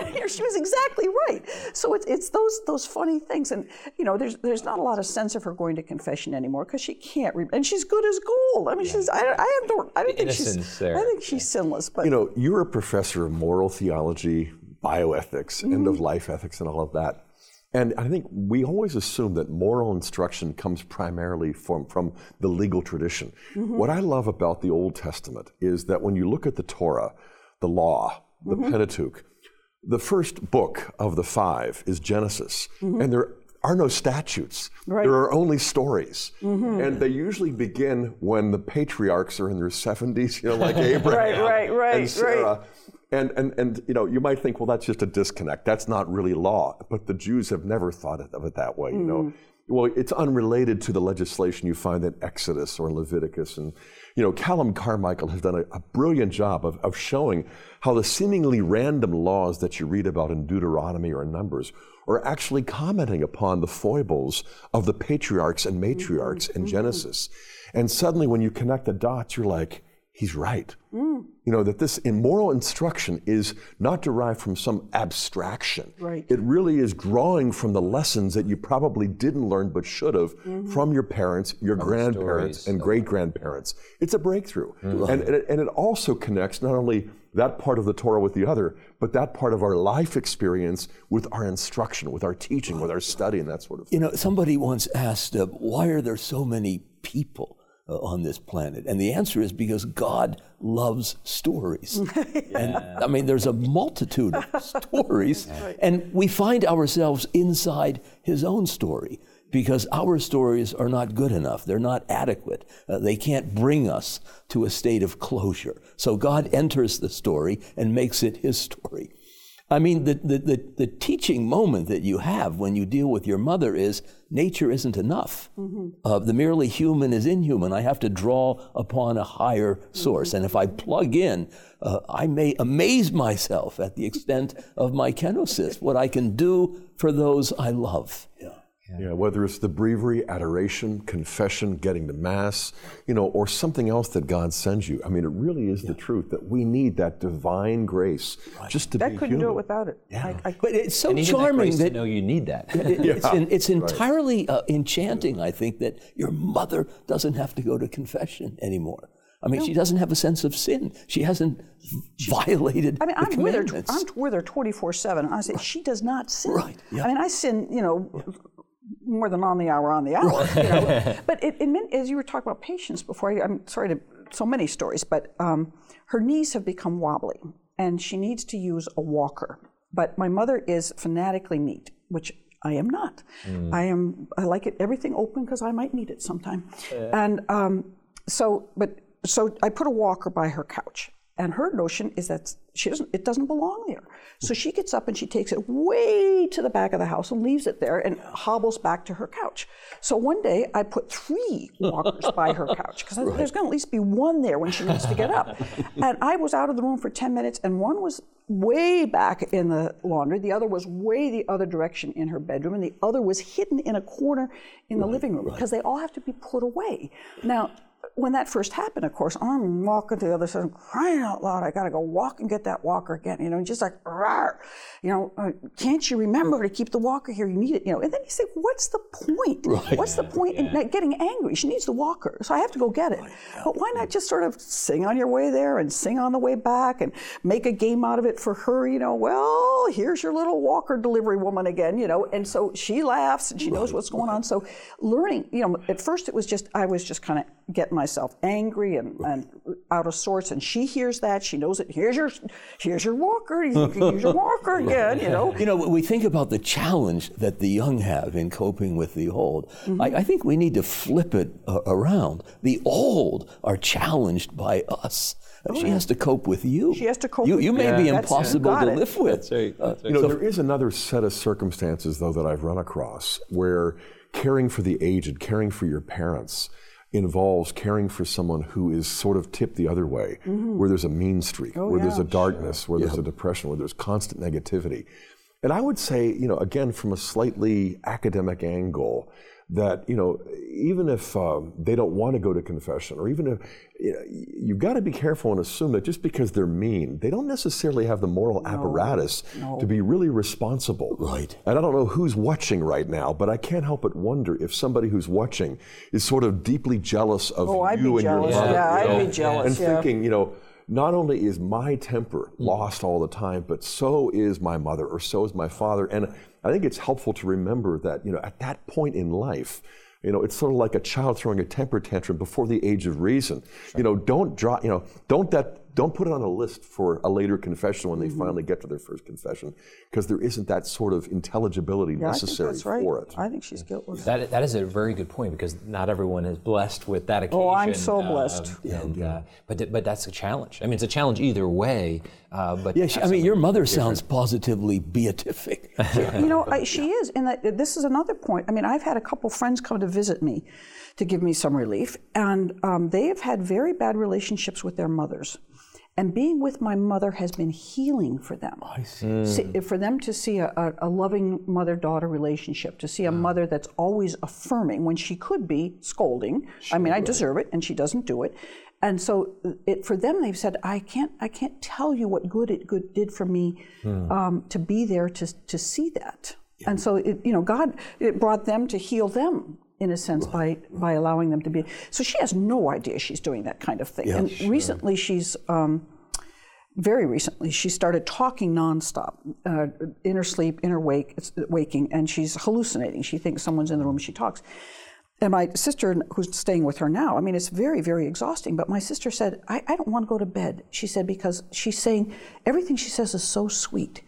B: And (laughs) here she was exactly right. So it's, it's those those funny things, and you know, there's there's not a lot of sense of her going to confession anymore because she can't. Re- and she's good as gold. I mean, she's I, I don't I don't think she's
A: there.
B: I think she's sinless. But
C: You know, you're a professor of moral theology, bioethics, end of mm-hmm. life ethics, and all of that. And I think we always assume that moral instruction comes primarily from, from the legal tradition. Mm-hmm. What I love about the Old Testament is that when you look at the Torah, the law, the mm-hmm. Pentateuch, the first book of the five is Genesis, mm-hmm. and there are no statutes. There are only stories, mm-hmm. and they usually begin when the patriarchs are in their seventies, you know, like (laughs) Abraham
B: right, right,
C: and
B: right.
C: Sarah. And, and, and you know you might think well that's just a disconnect. That's not really law. But the Jews have never thought of it that way you know. Well it's unrelated to the legislation you find in Exodus or Leviticus and you know Calum Carmichael has done a, a brilliant job of, of showing how the seemingly random laws that you read about in Deuteronomy or in Numbers are actually commenting upon the foibles of the patriarchs and matriarchs in mm-hmm. Genesis. Mm-hmm. And suddenly when you connect the dots you're like he's right mm. You know that this immoral instruction is not derived from some abstraction.
B: Right.
C: it really is drawing from the lessons that you probably didn't learn but should have from your parents your grandparents
A: stories.
C: and great grandparents it's a breakthrough. And, and, it, and it also connects not only that part of the torah with the other but that part of our life experience with our instruction with our teaching with our study and that sort of thing.
D: You know, somebody once asked, uh, why are there so many people uh, on this planet? And the answer is because God loves stories. (laughs) And I mean, there's a multitude of (laughs) stories, and we find ourselves inside His own story. Because our stories are not good enough. They're not adequate. Uh, they can't bring us to a state of closure. So God enters the story and makes it his story. I mean, the, the, the, the teaching moment that you have when you deal with your mother is nature isn't enough. Uh, the merely human is inhuman. I have to draw upon a higher source. And if I plug in, uh, I may amaze myself at the extent of my kenosis, what I can do for those I love.
C: Yeah, whether it's the breviary, adoration, confession, getting to Mass, you know, or something else that God sends you. I mean, it really is the truth that we need that divine grace just to
B: that
C: be
B: couldn't
C: human.
B: do it without it. I, I,
D: But it's so
A: and even that
D: charming
A: grace
D: that
A: to know you need that.
D: It- (laughs) it's, en- it's entirely uh, enchanting, I think, that your mother doesn't have to go to confession anymore. I mean, she doesn't have a sense of sin. She hasn't violated
B: I mean, I'm with her. I'm with her 24 seven. I say she does not sin.
D: Right, yeah.
B: I mean, I sin. You know, more than on the hour, on the (laughs) hour. You know? but it, it meant, as you were talking about patience before, I, I'm sorry to so many stories, but um, her knees have become wobbly, and she needs to use a walker. But my mother is fanatically neat, which I am not. I am. I like it everything open because I might need it sometime. And um, so, but so I put a walker by her couch, and her notion is that she doesn't. It doesn't belong there. So she gets up and she takes it way to the back of the house and leaves it there and hobbles back to her couch. So one day I put three walkers by her couch because there's going to at least be one there when she needs to get up. And I was out of the room for 10 minutes, and one was way back in the laundry, the other was way the other direction in her bedroom, and the other was hidden in a corner in the living room because they all have to be put away. Now, when that first happened, of course, I'm walking to the other side, I'm crying out loud. I got to go walk and get that walker again, you know, and just like, "Rawr." you know, uh, can't you remember to keep the walker here? You need it, you know. And then you say, what's the point? (laughs) What's the point in getting angry? She needs the walker, so I have to go get it. But why not just sort of sing on your way there and sing on the way back and make a game out of it for her, you know? Well, here's your little walker delivery woman again, you know. And so she laughs and she knows what's going on. So learning, you know, at first it was just I was just kind of getting myself angry and, and out of sorts. And she hears that. She knows it. Here's your here's your walker. You can use your walker (laughs) again. You know.
D: You know, we think about the challenge that the young have in coping with the old,
B: Mm-hmm.
D: I, I think we need to flip it uh, around. The old are challenged by us. she has to cope with you.
B: Oh, She has to cope
D: You,
B: with
D: you you may
B: you.
D: be impossible
B: got
D: to
B: it.
D: live with.
C: You know, there is another set of circumstances, though, that I've run across where caring for the aged, caring for your parents, involves caring for someone who is sort of tipped the other way, mm-hmm. where there's a mean streak, oh, where there's a darkness, where there's a depression, where there's constant negativity. And I would say, you know, again, from a slightly academic angle, that you know, even if um, they don't want to go to confession, or even if you know, you've got to be careful and assume that just because they're mean, they don't necessarily have the moral apparatus to be really responsible.
D: Right.
C: And I don't know who's watching right now, but I can't help but wonder if somebody who's watching is sort of deeply jealous of
B: Oh, I'd be
C: you and
B: jealous.
C: your mother.
B: Yeah,
C: you
B: I'd be jealous,
C: And
B: yeah.
C: thinking, you know, not only is my temper hmm. lost all the time, but so is my mother or so is my father. And I think it's helpful to remember that, you know, at that point in life, you know, it's sort of like a child throwing a temper tantrum before the age of reason. You know, don't draw, you know, don't that don't put it on a list for a later confession when they
B: Mm-hmm.
C: finally get to their first confession, because there isn't that sort of intelligibility
B: Yeah,
C: necessary
B: that's right.
C: for it.
B: I think she's guiltless.
A: That, that is a very good point because not everyone is blessed with that occasion.
B: Oh, I'm so blessed.
A: and, uh, but, th- but that's a challenge. I mean, it's a challenge either way. Uh, but
D: Yeah, she, I mean, your mother sounds positively beatific. (laughs)
B: you know, I, she is. And that, this is another point. I mean, I've had a couple friends come to visit me to give me some relief, and um, they have had very bad relationships with their mothers. And being with my mother has been healing for them. I see. Hmm. for them to see a, a, a loving mother daughter relationship, to see a hmm. mother that's always affirming when she could be scolding. Sure, I mean, I deserve it, and she doesn't do it. And so, it, for them, they've said, "I can't, I can't tell you what good it good did for me hmm. um, to be there to to see that." And so, it, you know, God it brought them to heal them in a sense by by allowing them to be. So she has no idea she's doing that kind of thing. and recently, she's. Um, very recently, she started talking nonstop, uh, in her sleep, in her wake, waking, and she's hallucinating. She thinks someone's in the room. She talks. And my sister, who's staying with her now, I mean, it's very, very exhausting. But my sister said, I, I don't want to go to bed. She said, because she's saying everything she says is so sweet.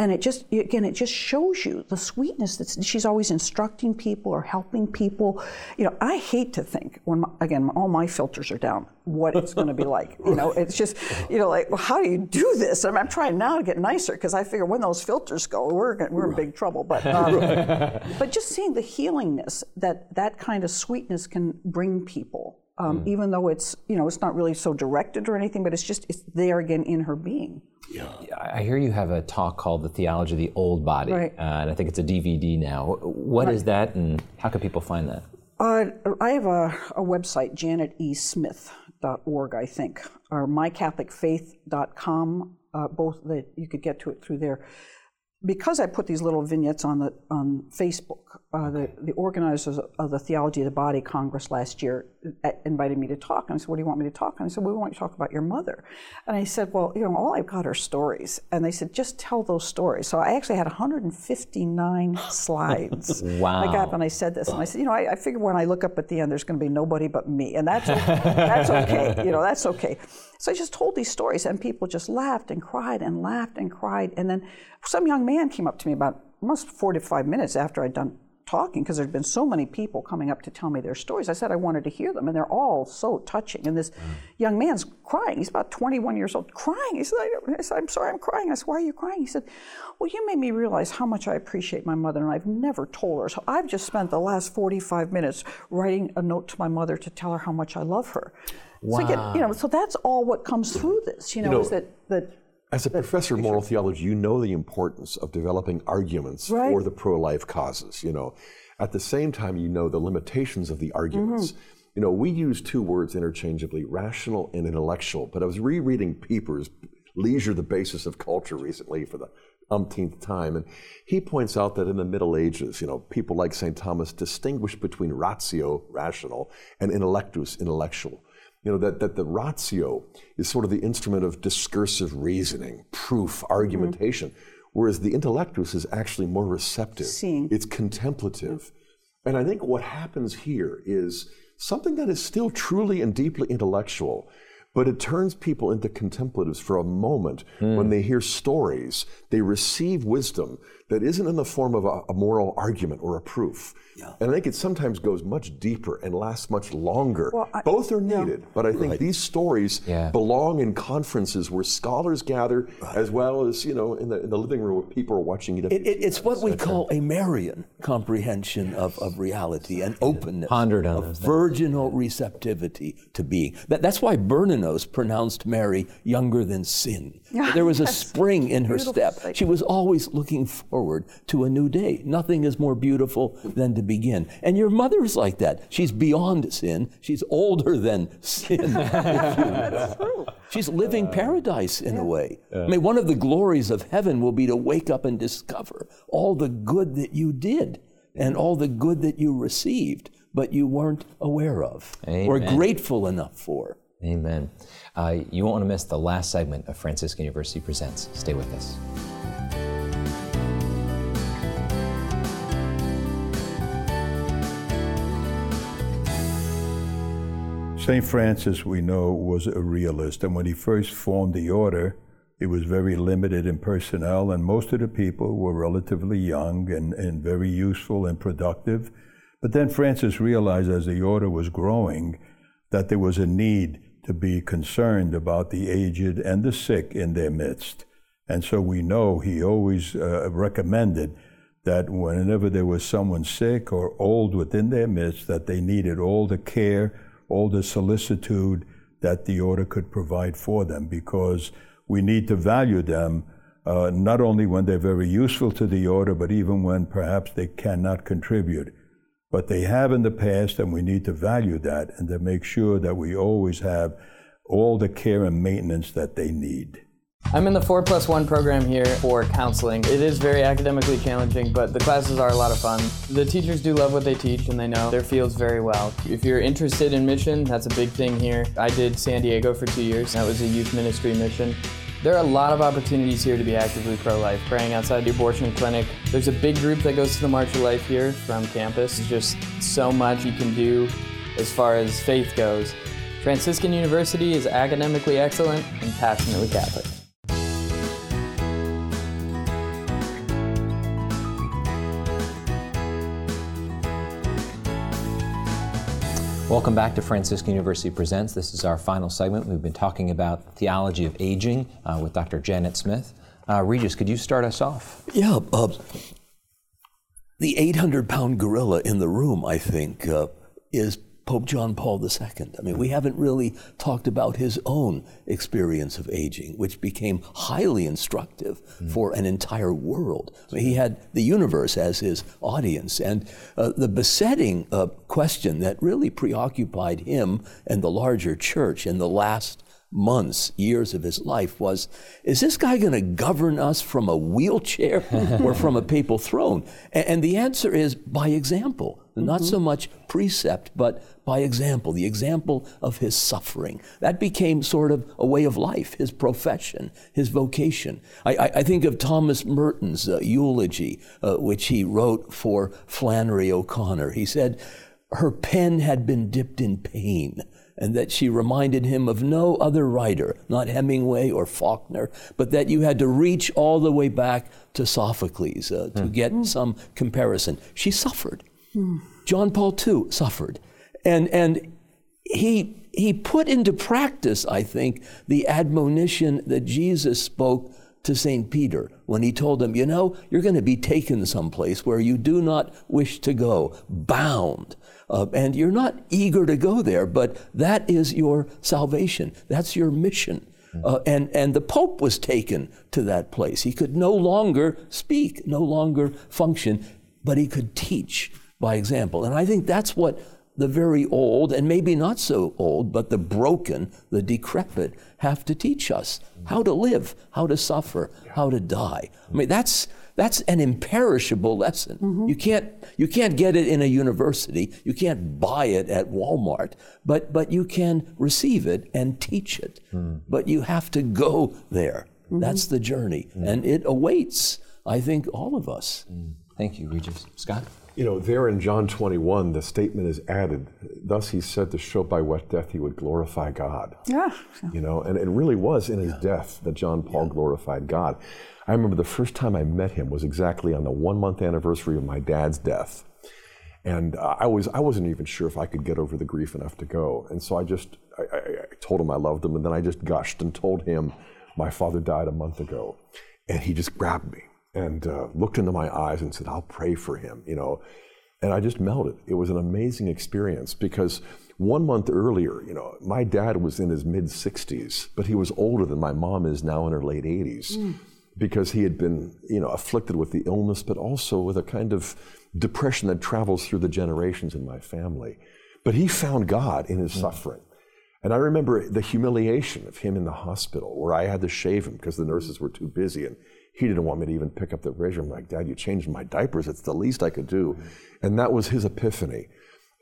B: And it just, again, it just shows you the sweetness that she's always instructing people or helping people. You know, I hate to think when, my, again, all my filters are down, what it's going to be like. You know, it's just, you know, like, well, how do you do this? I mean, I'm trying now to get nicer because I figure when those filters go, we're, gonna- we're in big trouble. But, um, but just seeing the healingness that that kind of sweetness can bring people. Um, Even though it's you know it's not really so directed or anything, but it's just it's there again in her being. Yeah.
A: I hear you have a talk called The Theology of the Old Body.
B: Right.
A: Uh, and I think it's a DVD now. What is that and how can people find that?
B: Uh, I have a, a website, janetesmith.org, I think, or mycatholicfaith.com. Uh, both that you could get to it through there. Because I put these little vignettes on the on Facebook, uh, the, the organizers of the Theology of the Body Congress last year uh, invited me to talk. And I said, "What do you want me to talk?" And I said, "We want you to talk about your mother." And I said, "Well, you know, all I've got are stories." And they said, "Just tell those stories." So I actually had 159 (laughs) slides.
A: wow!
B: I got up and I said this, and I said, "You know, I, I figure when I look up at the end, there's going to be nobody but me, and that's that's okay. You know, that's okay." So I just told these stories, and people just laughed and cried and laughed and cried. And then some young man came up to me about almost 45 minutes after I'd done talking, because there'd been so many people coming up to tell me their stories. I said I wanted to hear them, and they're all so touching. And this mm. young man's crying. He's about 21 years old, crying. He said, I said, I'm sorry, I'm crying. I said, Why are you crying? He said, Well, you made me realize how much I appreciate my mother, and I've never told her. So I've just spent the last 45 minutes writing a note to my mother to tell her how much I love her. Wow. So, get, you know, so that's all what comes through this, you know, you know is that, that
C: as a professor of moral theology, you know the importance of developing arguments right. for the pro-life causes, you know. At the same time, you know the limitations of the arguments. Mm-hmm. You know, we use two words interchangeably, rational and intellectual, but I was rereading Pieper's Leisure, the Basis of Culture recently for the umpteenth time, and he points out that in the Middle Ages, you know, people like St. Thomas distinguished between ratio, rational, and intellectus, intellectual you know, that, that the ratio is sort of the instrument of discursive reasoning, proof, argumentation, mm-hmm. whereas the intellectus is actually more receptive.
B: Seeing.
C: It's contemplative. Mm-hmm. And I think what happens here is something that is still truly and deeply intellectual, but it turns people into contemplatives for a moment mm. when they hear stories. They receive wisdom that isn't in the form of a, a moral argument or a proof. Yeah. And I think it sometimes goes much deeper and lasts much longer. Well, I, Both are needed, yeah. but I think right. these stories yeah. belong in conferences where scholars gather, right. as well as you know in the, in the living room where people are watching it.
D: it, it it's what we call a Marian comprehension of, of reality and openness,
A: pondered on
D: of virginal receptivity to being. That, that's why Bernanos pronounced Mary younger than sin. (laughs) There was a spring in her step. She was always looking forward to a new day. Nothing is more beautiful than to begin. And your mother's like that. She's beyond sin. She's older than sin. (laughs) She's living paradise in a way. I mean, one of the glories of heaven will be to wake up and discover all the good that you did and all the good that you received, but you weren't aware of Amen. or grateful enough for.
A: Amen. Uh, you won't want to miss the last segment of Franciscan University Presents. Stay with us.
E: St. Francis, we know, was a realist, and when he first formed the order, it was very limited in personnel, and most of the people were relatively young and, and very useful and productive. But then Francis realized as the order was growing that there was a need to be concerned about the aged and the sick in their midst. And so we know he always uh, recommended that whenever there was someone sick or old within their midst, that they needed all the care all the solicitude that the order could provide for them because we need to value them uh, not only when they're very useful to the order, but even when perhaps they cannot contribute. But they have in the past, and we need to value that and to make sure that we always have all the care and maintenance that they need.
H: I'm in the 4 plus 1 program here for counseling. It is very academically challenging, but the classes are a lot of fun. The teachers do love what they teach and they know their fields very well. If you're interested in mission, that's a big thing here. I did San Diego for two years. That was a youth ministry mission. There are a lot of opportunities here to be actively pro-life, praying outside the abortion clinic. There's a big group that goes to the March of Life here from campus. There's just so much you can do as far as faith goes. Franciscan University is academically excellent and passionately Catholic.
A: Welcome back to Franciscan University Presents. This is our final segment. We've been talking about theology of aging uh, with Dr. Janet Smith. Uh, Regis, could you start us off?
D: Yeah. Uh, the 800 pound gorilla in the room, I think, uh, is Pope John Paul II. I mean, we haven't really talked about his own experience of aging, which became highly instructive mm. for an entire world. I mean, he had the universe as his audience, and uh, the besetting uh, question that really preoccupied him and the larger church in the last months, years of his life was is this guy going to govern us from a wheelchair (laughs) or from a papal throne? And, and, the answer is by example, mm-hmm. not so much precept, but by example, the example of his suffering. That became sort of a way of life, his profession, his vocation. I, I, I think of Thomas Merton's uh, eulogy, uh, which he wrote for Flannery O'Connor. He said, her pen had been dipped in pain and that she reminded him of no other writer, not Hemingway or Faulkner, but that you had to reach all the way back to Sophocles uh, to mm. get mm. some comparison. She suffered. John Paul II suffered. And, and he, he put into practice, I think, the admonition that Jesus spoke to St. Peter when he told him, You know, you're going to be taken someplace where you do not wish to go, bound. Uh, and you're not eager to go there, but that is your salvation. That's your mission. Uh, and, and the Pope was taken to that place. He could no longer speak, no longer function, but he could teach by example. And I think that's what the very old, and maybe not so old, but the broken, the decrepit, have to teach us how to live, how to suffer, how to die. I mean, that's, that's an imperishable lesson. Mm-hmm. You, can't, you can't get it in a university, you can't buy it at Walmart, but, but you can receive it and teach it. Mm. But you have to go there. Mm-hmm. That's the journey. Mm. And it awaits, I think, all of us.
A: Mm. Thank you, Regis. Scott?
C: You know, there in John 21, the statement is added, thus he said to show by what death he would glorify God.
B: Yeah.
C: You know, and it really was in his yeah. death that John Paul yeah. glorified God. I remember the first time I met him was exactly on the one month anniversary of my dad's death. And uh, I, was, I wasn't even sure if I could get over the grief enough to go. And so I just I, I, I told him I loved him, and then I just gushed and told him my father died a month ago. And he just grabbed me and uh, looked into my eyes and said, I'll pray for him, you know. And I just melted. It was an amazing experience because one month earlier, you know, my dad was in his mid 60s, but he was older than my mom is now in her late 80s mm. because he had been, you know, afflicted with the illness, but also with a kind of depression that travels through the generations in my family. But he found God in his mm. suffering. And I remember the humiliation of him in the hospital where I had to shave him because the nurses were too busy. And he didn't want me to even pick up the razor. I'm like, Dad, you changed my diapers. It's the least I could do. And that was his epiphany.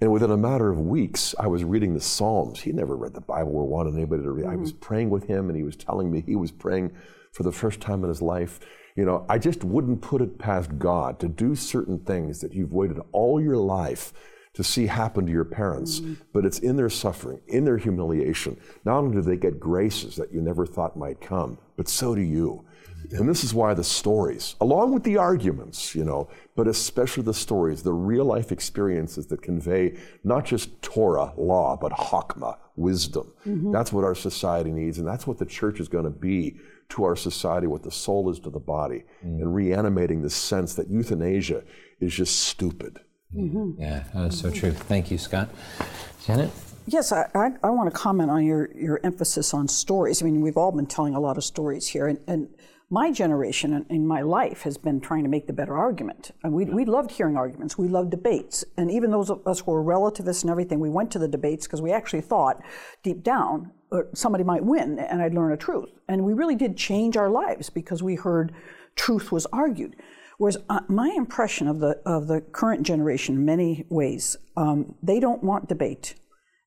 C: And within a matter of weeks, I was reading the Psalms. He never read the Bible or wanted anybody to read. Mm-hmm. I was praying with him, and he was telling me he was praying for the first time in his life. You know, I just wouldn't put it past God to do certain things that you've waited all your life to see happen to your parents, mm-hmm. but it's in their suffering, in their humiliation. Not only do they get graces that you never thought might come, but so do you. And this is why the stories, along with the arguments, you know, but especially the stories, the real life experiences that convey not just Torah, law, but Hakma, wisdom. Mm-hmm. That's what our society needs, and that's what the church is going to be to our society, what the soul is to the body, mm. and reanimating the sense that euthanasia is just stupid.
A: Mm-hmm. Yeah, that's so true. Thank you, Scott. Janet?
B: Yes, I, I, I, want to comment on your, your emphasis on stories. I mean, we've all been telling a lot of stories here, and, and my generation in my life has been trying to make the better argument. And we, we loved hearing arguments. We loved debates. And even those of us who were relativists and everything, we went to the debates because we actually thought deep down uh, somebody might win and I'd learn a truth. And we really did change our lives because we heard truth was argued. Whereas uh, my impression of the, of the current generation, in many ways, um, they don't want debate.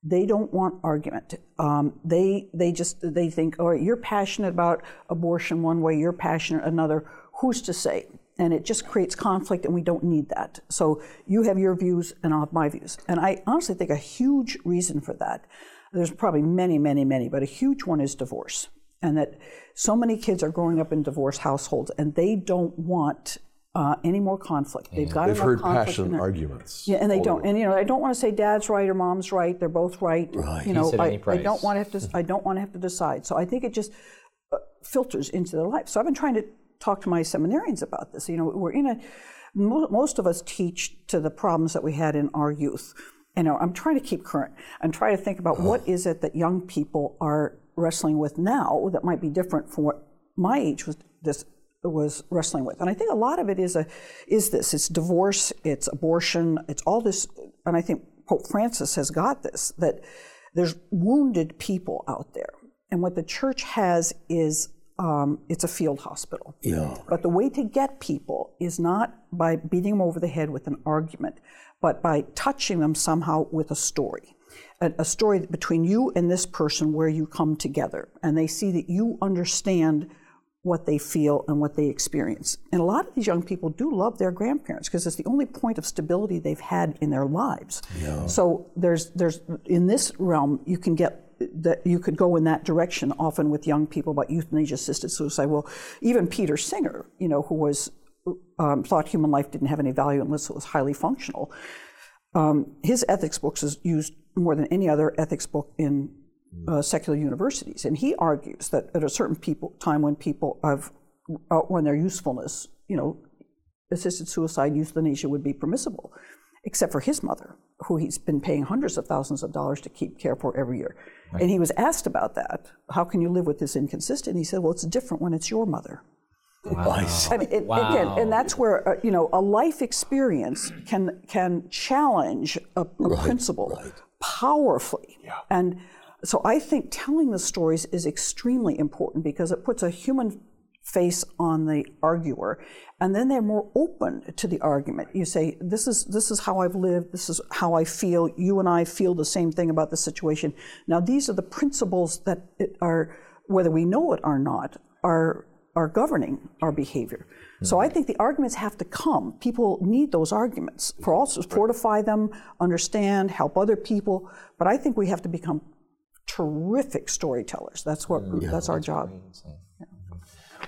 B: They don't want argument. Um, they they just they think, all right, you're passionate about abortion one way, you're passionate another. Who's to say? And it just creates conflict, and we don't need that. So you have your views, and I'll have my views. And I honestly think a huge reason for that. There's probably many, many, many, but a huge one is divorce, and that so many kids are growing up in divorce households, and they don't want uh, any more conflict.
C: They've got They've heard passionate arguments.
B: Yeah, and they don't. And you know, I don't want to say dad's right or mom's right. They're both right. Right. You know, I, I, don't want to have to. (laughs) I don't want to have to decide. So I think it just uh, filters into their life. So I've been trying to talk to my seminarians about this. You know, we're in a. Most of us teach to the problems that we had in our youth. You know, I'm trying to keep current. I'm trying to think about oh. what is it that young people are wrestling with now that might be different from what my age was this was wrestling with. And I think a lot of it is a is this. It's divorce, it's abortion, it's all this and I think Pope Francis has got this, that there's wounded people out there. And what the church has is um, it's a field hospital.
D: Yeah.
B: But the way to get people is not by beating them over the head with an argument, but by touching them somehow with a story. A, a story between you and this person where you come together and they see that you understand what they feel and what they experience. And a lot of these young people do love their grandparents because it's the only point of stability they've had in their lives.
D: Yeah.
B: So there's there's in this realm you can get that you could go in that direction often with young people about euthanasia assisted suicide. Well, even Peter Singer, you know, who was um, thought human life didn't have any value unless it was highly functional. Um, his ethics books is used more than any other ethics book in uh, secular universities, and he argues that at a certain people, time when people have outrun their usefulness, you know, assisted suicide, euthanasia would be permissible, except for his mother, who he's been paying hundreds of thousands of dollars to keep care for every year. Right. And he was asked about that. How can you live with this inconsistent? He said, "Well, it's different when it's your mother."
D: Wow. (laughs)
B: I mean, it, wow. Again, and that's where uh, you know a life experience can can challenge a, a right, principle right. powerfully.
C: Yeah.
B: And so I think telling the stories is extremely important because it puts a human face on the arguer and then they're more open to the argument you say this is this is how i've lived this is how i feel you and i feel the same thing about the situation now these are the principles that are whether we know it or not are are governing our behavior. So I think the arguments have to come. People need those arguments for also fortify them, understand, help other people. But I think we have to become terrific storytellers. That's what yeah, that's our job.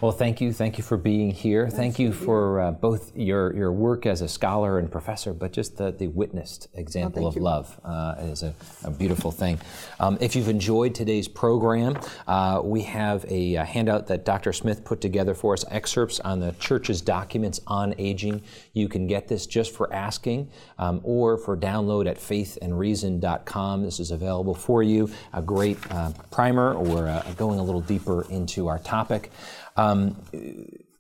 A: Well, thank you. Thank you for being here. Thank you for uh, both your, your work as a scholar and professor, but just the, the witnessed example of you. love uh, is a, a, beautiful thing. Um, if you've enjoyed today's program, uh, we have a, a, handout that Dr. Smith put together for us, excerpts on the church's documents on aging. You can get this just for asking um, or for download at faithandreason.com. This is available for you. A great uh, primer or uh, going a little deeper into our topic. Um,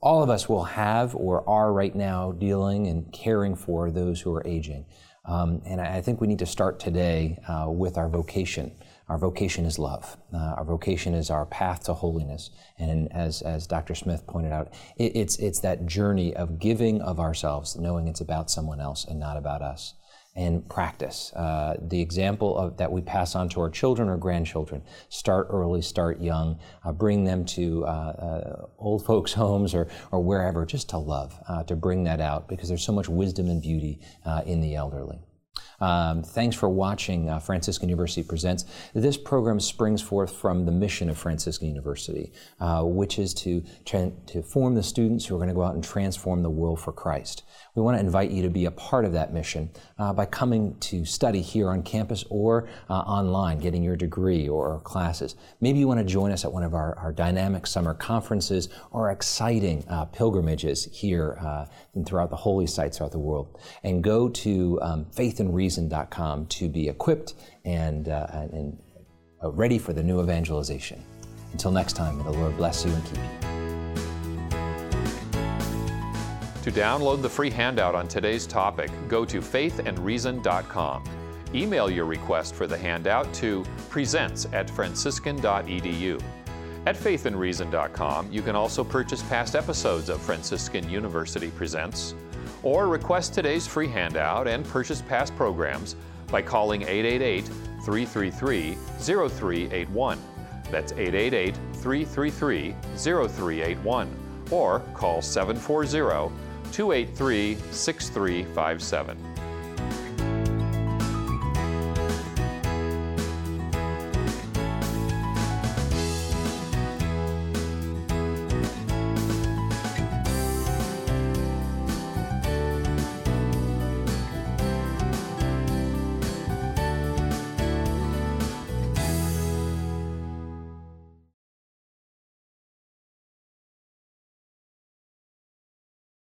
A: all of us will have or are right now dealing and caring for those who are aging. Um, and I think we need to start today uh, with our vocation. Our vocation is love. Uh, our vocation is our path to holiness. And as, as Dr. Smith pointed out, it, it's, it's that journey of giving of ourselves, knowing it's about someone else and not about us and practice. Uh, the example of that we pass on to our children or grandchildren. Start early, start young, uh, bring them to uh, uh old folks' (laughs) homes or, or wherever, just to love, uh, to bring that out because there's so much wisdom and beauty uh, in the elderly. Um, thanks for watching uh, Franciscan University Presents. This program springs forth from the mission of Franciscan University, uh, which is to, tra- to form the students who are going to go out and transform the world for Christ. We want to invite you to be a part of that mission uh, by coming to study here on campus or uh, online, getting your degree or classes. Maybe you want to join us at one of our, our dynamic summer conferences or exciting uh, pilgrimages here uh, and throughout the holy sites throughout the world. And go to um, faithandreason.com to be equipped and, uh, and uh, ready for the new evangelization. Until next time, may the Lord bless you and keep you.
I: To download the free handout on today's topic, go to faithandreason.com. Email your request for the handout to presents at franciscan.edu. At faithandreason.com, you can also purchase past episodes of Franciscan University Presents, or request today's free handout and purchase past programs by calling 888 333 0381. That's 888 333 0381, or call 740 283 6357.